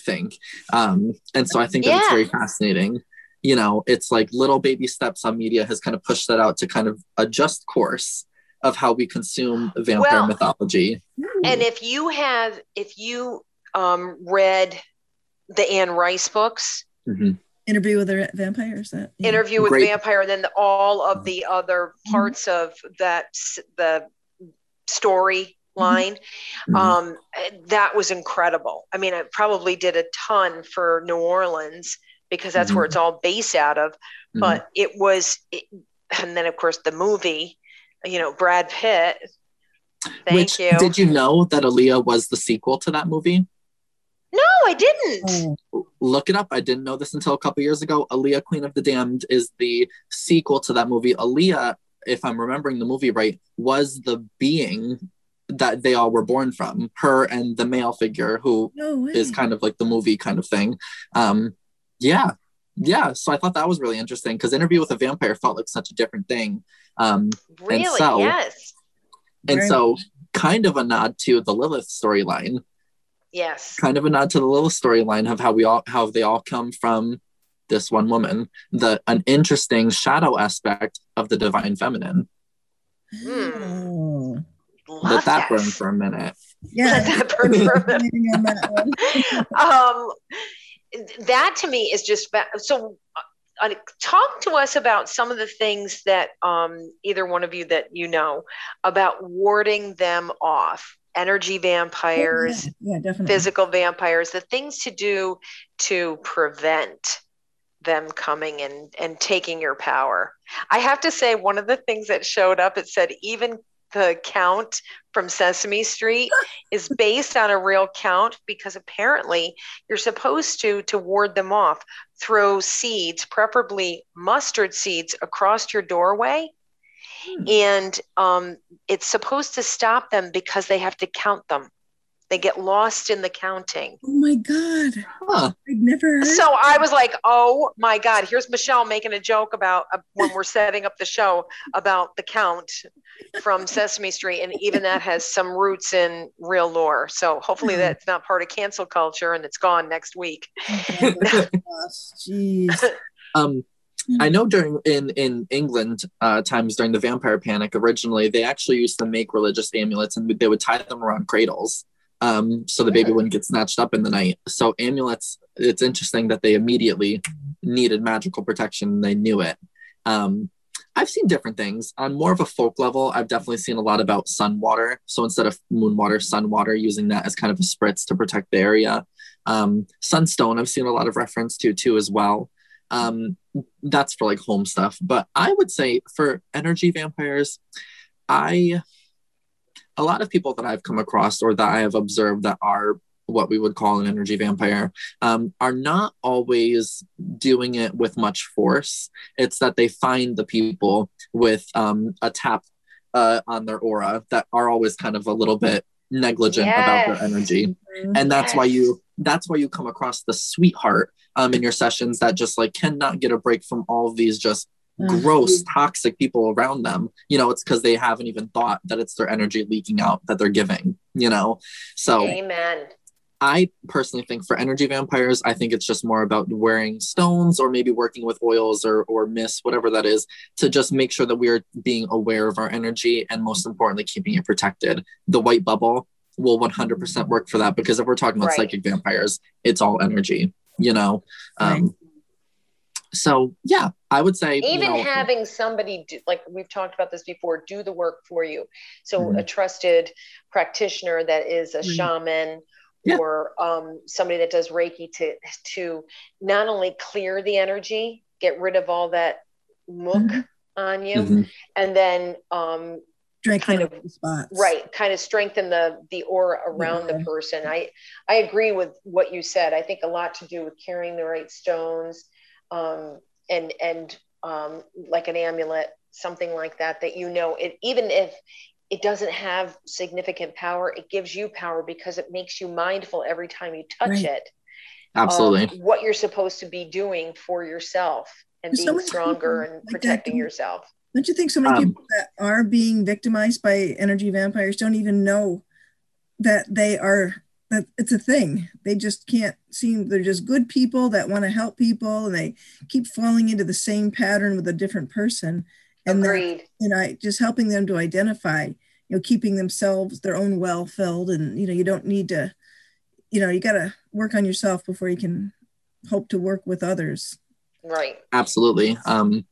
think. Um and so i think yeah. that's very fascinating. You know, it's like little baby steps on media has kind of pushed that out to kind of adjust course of how we consume vampire well, mythology. And if you have, if you um, read the Anne Rice books, mm-hmm. Interview with the Vampire, that yeah. Interview with Great. Vampire, and then the, all of the other mm-hmm. parts mm-hmm. of that the story line. Mm-hmm. Um, that was incredible. I mean, I probably did a ton for New Orleans because that's mm-hmm. where it's all based out of. Mm-hmm. But it was, it, and then of course the movie, you know, Brad Pitt. Thank Which, you. Did you know that Aaliyah was the sequel to that movie? No, I didn't. Oh. Look it up. I didn't know this until a couple years ago. Aaliyah, Queen of the Damned, is the sequel to that movie. Aaliyah, if I'm remembering the movie right, was the being that they all were born from. Her and the male figure, who no is kind of like the movie kind of thing. Um, yeah yeah so i thought that was really interesting because interview with a vampire felt like such a different thing um really and so, yes and Very so kind of a nod to the lilith storyline yes. kind of a nod to the Lilith storyline of how we all how they all come from this one woman the an interesting shadow aspect of the divine feminine. Mm. let that burn for a minute. Yeah. Let that burn for a minute. (laughs) Um that to me is just so uh, talk to us about some of the things that um, either one of you that you know about warding them off energy vampires yeah, yeah, physical vampires the things to do to prevent them coming and and taking your power. I have to say one of the things that showed up it said even the count from Sesame Street (laughs) is based on a real count because apparently you're supposed to to ward them off. Throw seeds preferably mustard seeds across your doorway hmm. and um, it's supposed to stop them because they have to count them they get lost in the counting. Oh my God. Huh. I'd never heard. So I was like, oh my God, here's Michele making a joke about uh, when we're setting up the show about the count from Sesame Street. And even that has some roots in real lore. So hopefully that's not part of cancel culture and it's gone next week. Oh, (laughs) Jeez. um, I know during in in England uh, times during the vampire panic originally they actually used to make religious amulets and they would tie them around cradles um, so the baby wouldn't get snatched up in the night. So amulets, it's interesting that they immediately needed magical protection. They knew it. Um, I've seen different things on more of a folk level. I've definitely seen a lot about sun water. So instead of moon water, sun water, using that as kind of a spritz to protect the area. Um, sunstone, I've seen a lot of reference to too as well. Um, that's for like home stuff. But I would say for energy vampires, I a lot of people that I've come across or that I have observed that are what we would call an energy vampire um, are not always doing it with much force. It's that they find the people with um, a tap uh, on their aura that are always kind of a little bit negligent yes. about their energy, mm-hmm. and that's yes. why you that's why you come across the sweetheart um, in your sessions that just like cannot get a break from all of these just mm-hmm. gross, toxic people around them. You know, it's because they haven't even thought that it's their energy leaking out that they're giving, you know? So, amen. I personally think for energy vampires, I think it's just more about wearing stones or maybe working with oils or or mist, whatever that is, to just make sure that we are being aware of our energy and most importantly, keeping it protected. The white bubble will 100% work for that because if we're talking about right. psychic vampires, it's all energy, you know. Um, right so yeah i would say even you know, having somebody do, like we've talked about this before do the work for you so mm-hmm. a trusted practitioner that is a mm-hmm. shaman yeah. or um, somebody that does reiki to to not only clear the energy get rid of all that muck mm-hmm. on you mm-hmm. and then um, kind of right kind of strengthen the the aura around yeah. the person i i agree with what you said i think a lot to do with carrying the right stones um, and and um, like an amulet, something like that, that you know it, even if it doesn't have significant power, it gives you power because it makes you mindful every time you touch right. it. Absolutely. what you're supposed to be doing for yourself and There's being so stronger and like protecting yourself. Don't you think so many um, people that are being victimized by energy vampires don't even know that they are that it's a thing. They just can't seem they're just good people that want to help people and they keep falling into the same pattern with a different person. And Agreed. you know, just helping them to identify, you know, keeping themselves their own well filled and you know, you don't need to, you know, you gotta work on yourself before you can hope to work with others. Right. Absolutely. Um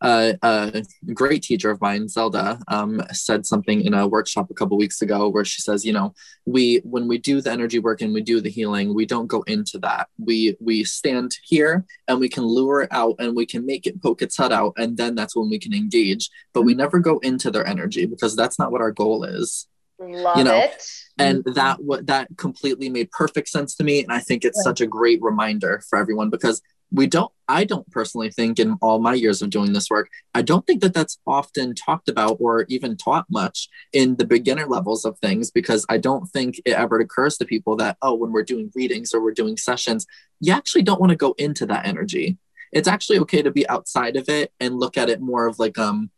uh, a great teacher of mine, Zelda, um, said something in a workshop a couple weeks ago where she says, you know, we when we do the energy work and we do the healing, we don't go into that. We we stand here and we can lure it out and we can make it poke its head out, and then that's when we can engage. But we never go into their energy because that's not what our goal is. Love you know, it. And that what that completely made perfect sense to me. And I think it's such a great reminder for everyone because we don't i don't personally think in all my years of doing this work i don't think that that's often talked about or even taught much in the beginner levels of things because i don't think it ever occurs to people that oh when we're doing readings or we're doing sessions you actually don't want to go into that energy it's actually okay to be outside of it and look at it more of like um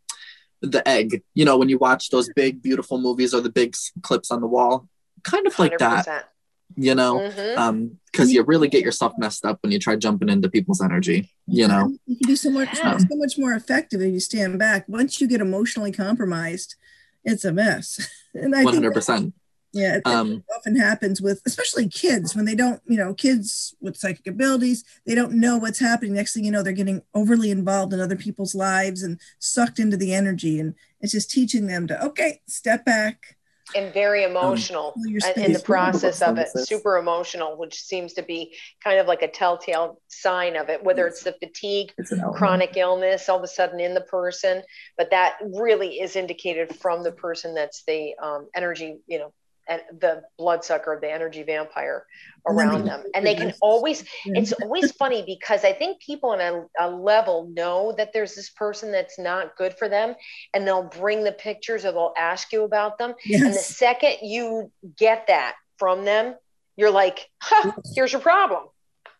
the egg you know when you watch those big beautiful movies or the big clips on the wall kind of like 100%. that you know mm-hmm. um because you really get yourself messed up when you try jumping into people's energy you know? You can be so much so much more effective if you stand back. Once you get emotionally compromised it's a mess. (laughs) And I 100% that, yeah it, um, it often happens with especially kids when they don't you know kids with psychic abilities they don't know what's happening. Next thing you know they're getting overly involved in other people's lives and sucked into the energy. And it's just teaching them to okay step back and very um, emotional um, in the process of it. super emotional which seems to be kind of like a telltale sign of it whether it's the fatigue it's chronic illness all of a sudden in the person but that really is indicated from the person that's the um, energy you know and the bloodsucker, the energy vampire around them. And they can always, it's always funny because I think people on a, a, level know that there's this person that's not good for them and they'll bring the pictures or they'll ask you about them. Yes. And the second you get that from them, you're like, huh, here's your problem.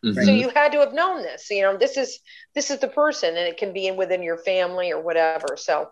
Mm-hmm. So you had to have known this. You know, this is this is the person, and it can be in within your family or whatever. So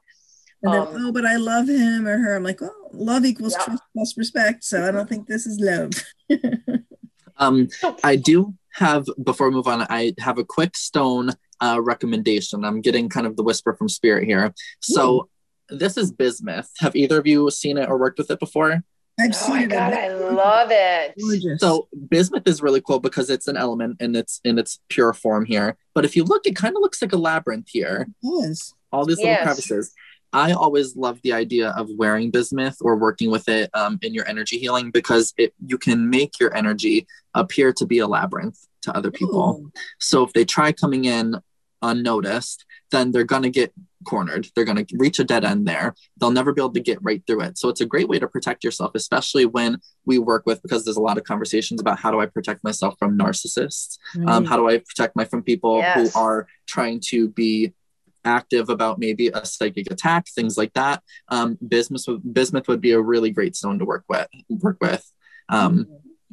and then, um, oh, but I love him or her. I'm like, well, love equals yeah. trust plus respect. So I don't think this is love. (laughs) um, I do have before we move on. I have a quick stone uh, recommendation. I'm getting kind of the whisper from spirit here. So this is bismuth. Have either of you seen it or worked with it before? I've Oh seen my it. god, I love it. Gorgeous. So bismuth is really cool because it's an element and it's in its pure form here. But if you look, it kind of looks like a labyrinth here. it is. All these little Yes. crevices. I always love the idea of wearing bismuth or working with it um, in your energy healing because it you can make your energy appear to be a labyrinth to other people. Ooh. So if they try coming in unnoticed, then they're going to get cornered. They're going to reach a dead end there. They'll never be able to get right through it. So it's a great way to protect yourself, especially when we work with, because there's a lot of conversations about how do I protect myself from narcissists? Um, how do I protect my from people Yes. who are trying to be active about maybe a psychic attack, things like that. Um, bismuth, bismuth would be a really great stone to work with. Work with. Um,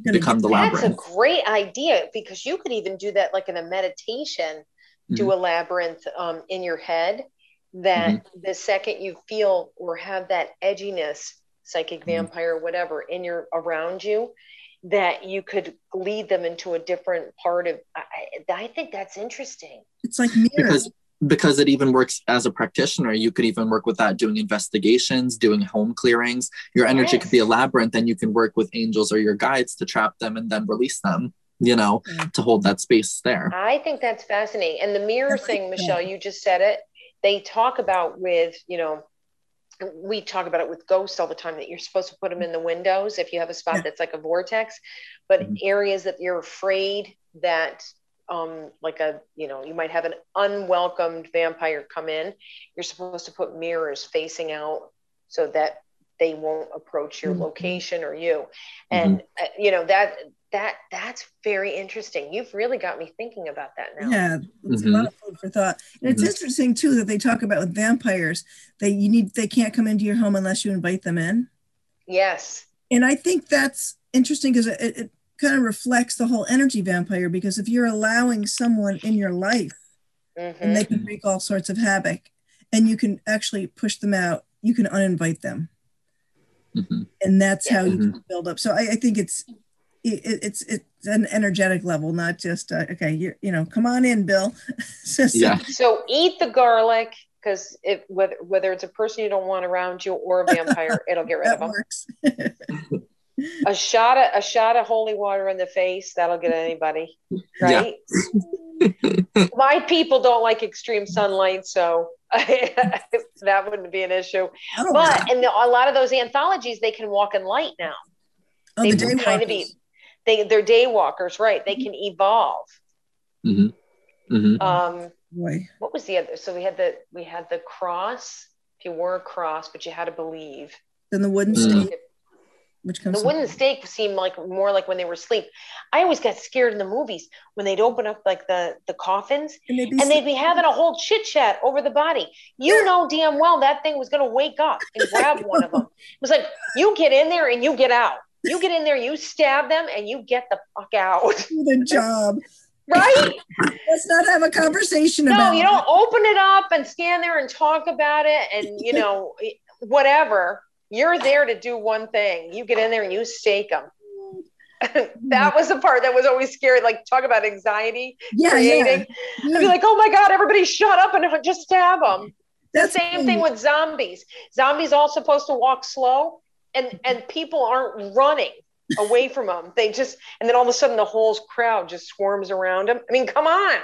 Gonna become the labyrinth. That's a great idea because you could even do that like in a meditation, do Mm-hmm. a labyrinth um, in your head. That Mm-hmm. the second you feel or have that edginess, psychic Mm-hmm. vampire, whatever, in your around you, that you could lead them into a different part of. I, I I think that's interesting. It's like mirrors. because because it even works as a practitioner you could even work with that doing investigations doing home clearings your energy could be a labyrinth and you can work with angels or your guides to trap them and then release them you know Yeah. to hold that space there I think that's fascinating. And the mirror I like thing, that. Michele, you just said it. They talk about with, you know, we talk about it with ghosts all the time that you're supposed to put them in the windows if you have a spot Yeah. that's like a vortex, but Mhm. areas that you're afraid that, um, like a, you know, you might have an unwelcomed vampire come in, you're supposed to put mirrors facing out so that they won't approach your Mhm. location or you. And, uh, you know, that, that, that's very interesting. You've really got me thinking about that now. Yeah, it's Mhm. a lot of food for thought. And it's Mhm. interesting too that they talk about with vampires. They you need they can't come into your home unless you invite them in. Yes. And I think that's interesting because it, it kind of reflects the whole energy vampire. Because if you're allowing someone in your life Mhm. and they can wreak all sorts of havoc, and you can actually push them out, you can uninvite them, Mhm. and that's how you can build up. So I, I think it's it, it's it's an energetic level, not just uh, okay. You you know, come on in, Bill. (laughs) So- so- yeah So eat the garlic because if whether whether it's a person you don't want around you or a (laughs) vampire, it'll get rid of that them. (laughs) A shot of a shot of holy water in the face that'll get anybody, (laughs) Yeah. right? My people don't like extreme sunlight, so (laughs) that wouldn't be an issue. But in a lot of those anthologies, they can walk in light now. oh, they the kind of be they they're day walkers, right? They can evolve. Mhm. Mhm. Um, Boy. what was the other? So we had the we had the cross. If you wore a cross, but you had to believe. Then the wooden Mm. stake, which comes The from- wooden stake seemed like more like when they were asleep. I always got scared in the movies when they'd open up like the the coffins and they'd be, and they'd be having a whole chit chat over the body. You know damn well that thing was going to wake up and (laughs) grab one of them. It was like you get in there and you get out. You get in there, you stab them, and you get the fuck out. do the (laughs) job. Right? Let's not have a conversation No, about No, you don't open it up and stand there and talk about it and, you (laughs) know, whatever. You're there to do one thing. You get in there and you stake them. (laughs) that was the part that was always scary. Like, talk about anxiety Yeah, creating. yeah. I'd be like, oh my God, everybody shut up and just stab them. That's Same thing with zombies. Zombies all supposed to walk slow, and and people aren't running away from them. They just and then all of a sudden the whole crowd just swarms around them. I mean, come on,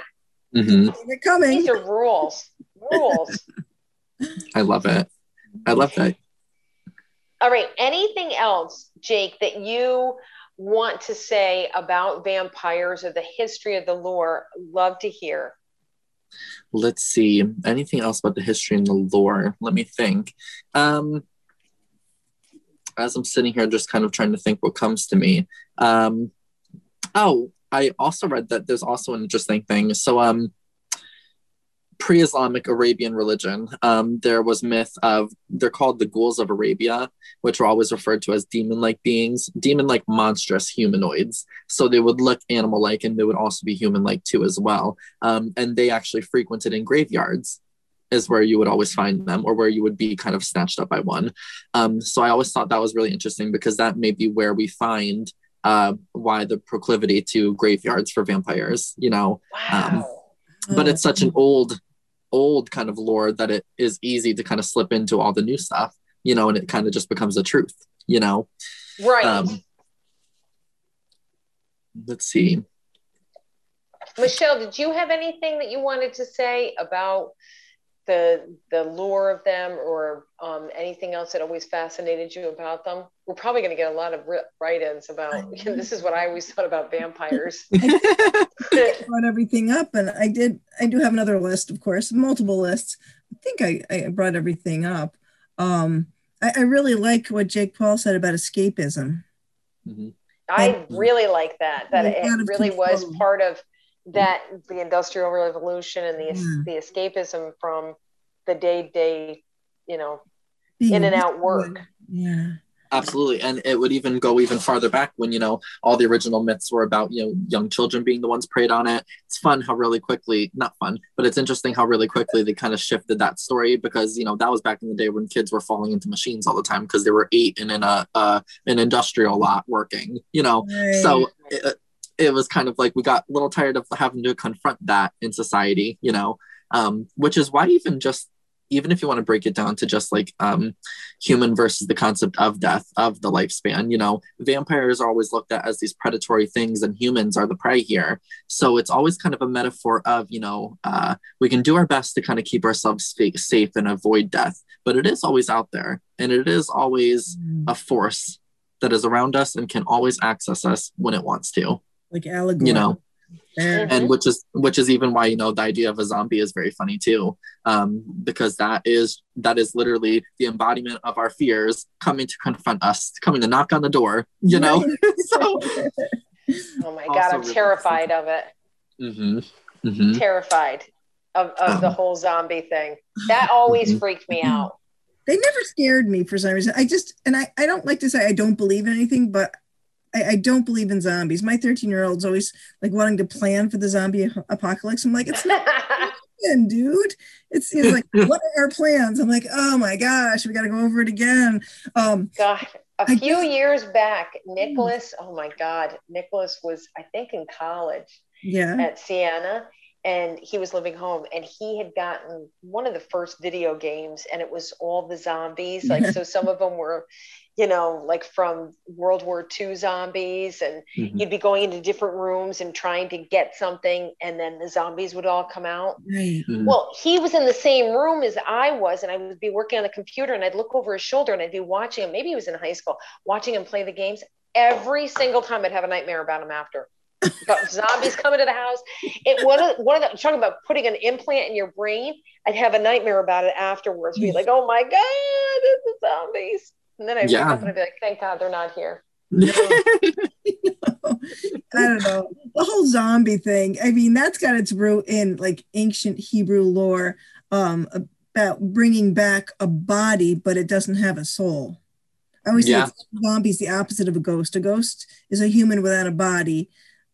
Mhm. They're coming. these are rules. Rules. (laughs) i love it i love that all right. Anything else, Jake, that you want to say about vampires or the history of the lore? Love to hear. let's see anything else about the history and the lore let me think um as i'm sitting here just kind of trying to think what comes to me um oh i also read that there's also an interesting thing so um pre-islamic arabian religion um there was myth of they're called the ghouls of arabia which are always referred to as demon-like beings demon-like monstrous humanoids. So they would look animal-like and they would also be human-like too as well. Um, and they actually frequented in graveyards is where you would always find them or where you would be kind of snatched up by one. Um, so i always thought that was really interesting because that may be where we find uh, why the proclivity to graveyards for vampires you know? Wow. But Oh. it's such an old old kind of lore that it is easy to kind of slip into all the new stuff you know and it kind of just becomes a truth you know Right. um let's see Michele, did you have anything that you wanted to say about the the lure of them or um, anything else that always fascinated you about them? We're probably going to get a lot of write-ins about. (laughs) this is what I always thought about vampires. (laughs) (laughs) brought everything up and I did I do have another list of course multiple lists I think I, I brought everything up um I, I really like what Jake Paul said about escapism Mhm. I really like that. That it of really was part of that the industrial revolution and the Yeah. the escapism from the day day, you know, Being in and out work. yeah absolutely and it would even go even farther back when you know all the original myths were about you know young children being the ones preyed on it it's fun how really quickly not fun but it's interesting how really quickly they kind of shifted that story because you know that was back in the day when kids were falling into machines all the time because they were eight and in a uh, an industrial lot working you know Right. so it, it was kind of like we got a little tired of having to confront that in society you know? Um, which is why even just even if you want to break it down to just like um, human versus the concept of death of the lifespan you know vampires are always looked at as these predatory things and humans are the prey here. So it's always kind of a metaphor of you know uh, we can do our best to kind of keep ourselves safe and avoid death but it is always out there and it is always Mm, a force that is around us and can always access us when it wants to like allegory you know there. and which is which is even why you know the idea of a zombie is very funny too um because that is that is literally the embodiment of our fears coming to confront us coming to knock on the door you know (laughs) so (laughs) Oh my god, I'm really terrified of it. mhm, mhm. Terrified of, of the Um. whole zombie thing. That always Mhm. freaked me out. they never scared me for some reason I just and I, I don't like to say I don't believe in anything but I, I don't believe in zombies my 13 year old's always like wanting to plan for the zombie apocalypse I'm like it's not (laughs) again, dude. It's, it's like, (laughs) what are our plans? I'm like, oh my gosh, we got to go over it again. Um, God, a I few guess- years back, Nicholas, oh my God, Nicholas was, I think, in college yeah. at Siena and he was living home and he had gotten one of the first video games and it was all the zombies. Like, (laughs) so some of them were, you know, like from World War II zombies and Mhm. you'd be going into different rooms and trying to get something and then the zombies would all come out. Right. Mhm. Well, he was in the same room as I was, and I would be working on the computer, and I'd look over his shoulder, and I'd be watching him. Maybe he was in high school, watching him play the games. Every single time, I'd have a nightmare about him after. (laughs) About zombies coming to the house. It one of one of the talking about putting an implant in your brain. I'd have a nightmare about it afterwards. Be like, oh my god, it's the zombies. And then I'd Yeah. wake up and I'd be like, thank God they're not here. (laughs) (laughs) I don't know. The whole zombie thing. I mean, that's got its root in like ancient Hebrew lore um, about bringing back a body, but it doesn't have a soul. I always Yeah. say it's- zombie's the opposite of a ghost. A ghost is a human without a body,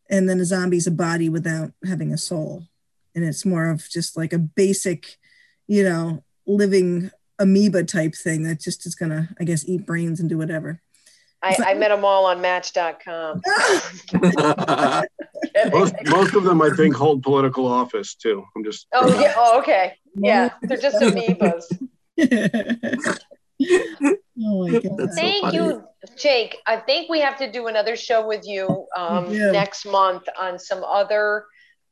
and then a zombie is a body without having a soul. And it's more of just like a basic, you know, living amoeba type thing that just is gonna, I guess, eat brains and do whatever. I, I met them all on Match.com. (laughs) (laughs) Most, most of them, I think, hold political office too. I'm just. oh yeah. Oh okay. Yeah, (laughs) they're just amoebas. oh my god. That's so Thank funny. you, Jake. I think we have to do another show with you um, Yeah. next month on some other.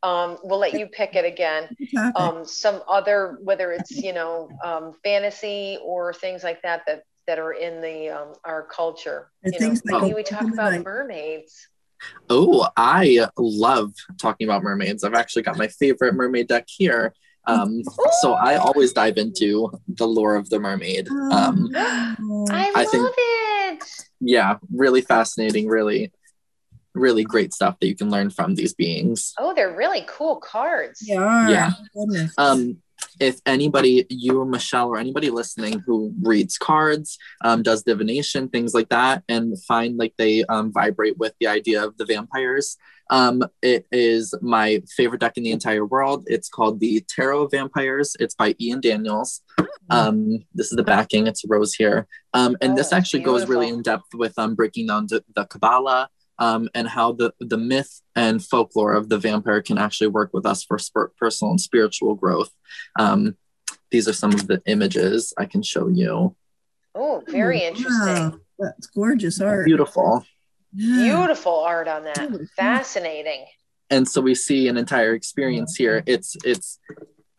Um, we'll let you pick it again. Um, some other, whether it's you know um, fantasy or things like that that that are in the um, our culture. And You know, like maybe we talk about night. mermaids. Oh, I love talking about mermaids. I've actually got my favorite mermaid deck here. Um, so I always dive into the lore of the mermaid. Um, Oh, (gasps) I I love think- it. yeah, really fascinating, really, really great stuff that you can learn from these beings. Oh, they're really cool cards. they are. Yeah. Goodness. Um, if anybody, you or Michele or anybody listening who reads cards, um, does divination, things like that, and find like they um, vibrate with the idea of the vampires, um, it is my favorite deck in the entire world. It's called the Tarot of Vampires. It's by Ian Daniels. Um, this is the backing. It's a rose here. Um, and Oh, this actually goes really in depth with um, breaking down the, the Kabbalah, um, and how the the myth and folklore of the vampire can actually work with us for sp- personal and spiritual growth. Um, these are some of the images I can show you. Oh, very Wow, interesting. That's gorgeous art. Beautiful. Beautiful art on that. Fascinating. and so we see an entire experience here it's it's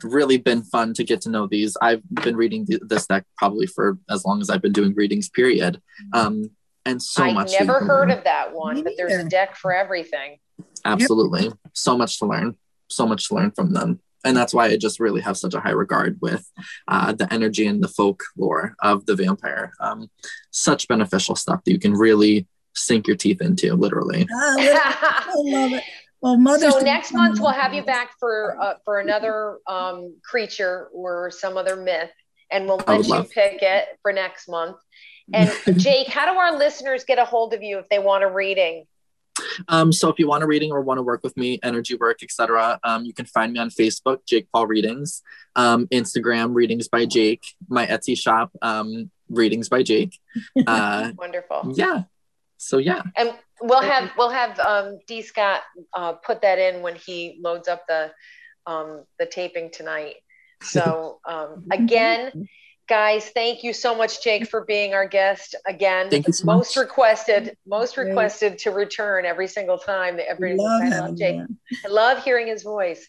really been fun to get to know these i've been reading th- this deck probably for as long as i've been doing readings period um and so I much you never heard learn. of that one, Me but there's a deck for everything. absolutely. So much to learn. So much to learn from them. And that's why i just really have such a high regard with uh, the energy and the folklore of the vampire. Um, such beneficial stuff that you can really sink your teeth into literally. Ah, I love it. (laughs) Well, Mother's so next month we'll have you back for uh, for another um, creature or some other myth, and we'll let you love- pick it for next month. And (laughs) Jake, how do our listeners get a hold of you if they want a reading? Um, so if you want a reading or want to work with me, energy work, etc., um, you can find me on Facebook, Jake Paul Readings, um, Instagram, Readings by Jake, my Etsy shop, um, Readings by Jake. (laughs) Uh, Wonderful. yeah. So yeah, And we'll have we'll have um, D Scott uh, put that in when he loads up the um, the taping tonight. So um, (laughs) again, guys, thank you so much, Jake, for being our guest again. Thank you so most much. requested, most Great. requested to return every single time. that Everybody love I having love Jake. on. I love hearing his voice.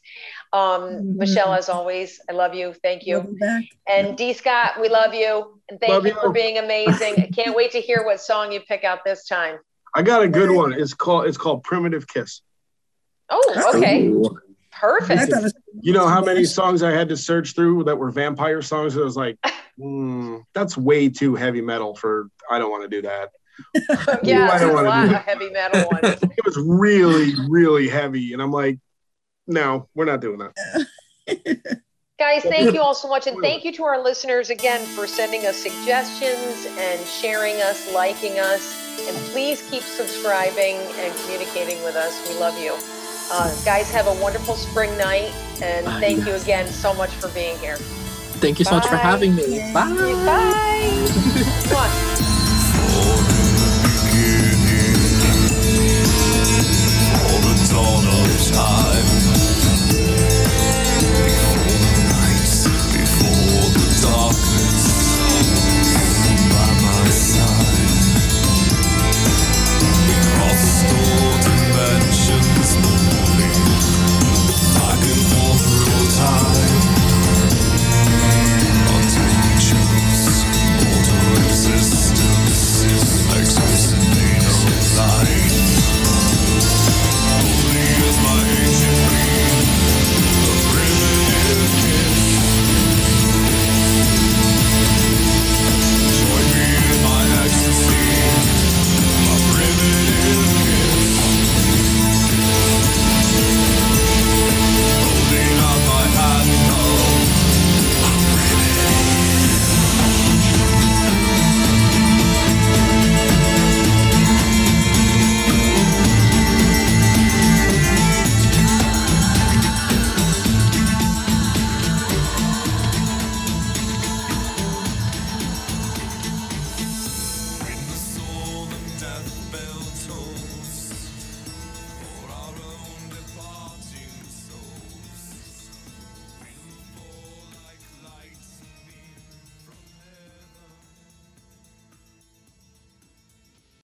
Um, Mhm. Michele, as always, I love you. Thank you. Love you. And D Scott, we love you. And thank Love you you. for being amazing. I can't wait to hear what song you pick out this time. I got a good one. It's called it's called Primitive Kiss. Oh, okay. Ooh. I Perfect. thought was You know how many (laughs) songs I had to search through that were vampire songs? I was like, (laughs) mm, that's way too heavy metal for. I don't want to do that. (laughs) yeah, I there's don't a wanna lot do of that. heavy metal ones. It was really, really heavy, and I'm like, no, we're not doing that. Guys, thank you all so much. And thank you to our listeners again for sending us suggestions and sharing us, liking us. And please keep subscribing and communicating with us. We love you. Uh, guys, have a wonderful spring night. And Ah, thank you again so much for being here. Thank you so much for having me. Bye. Bye. Come on. time. Untangles, border resistance, existence.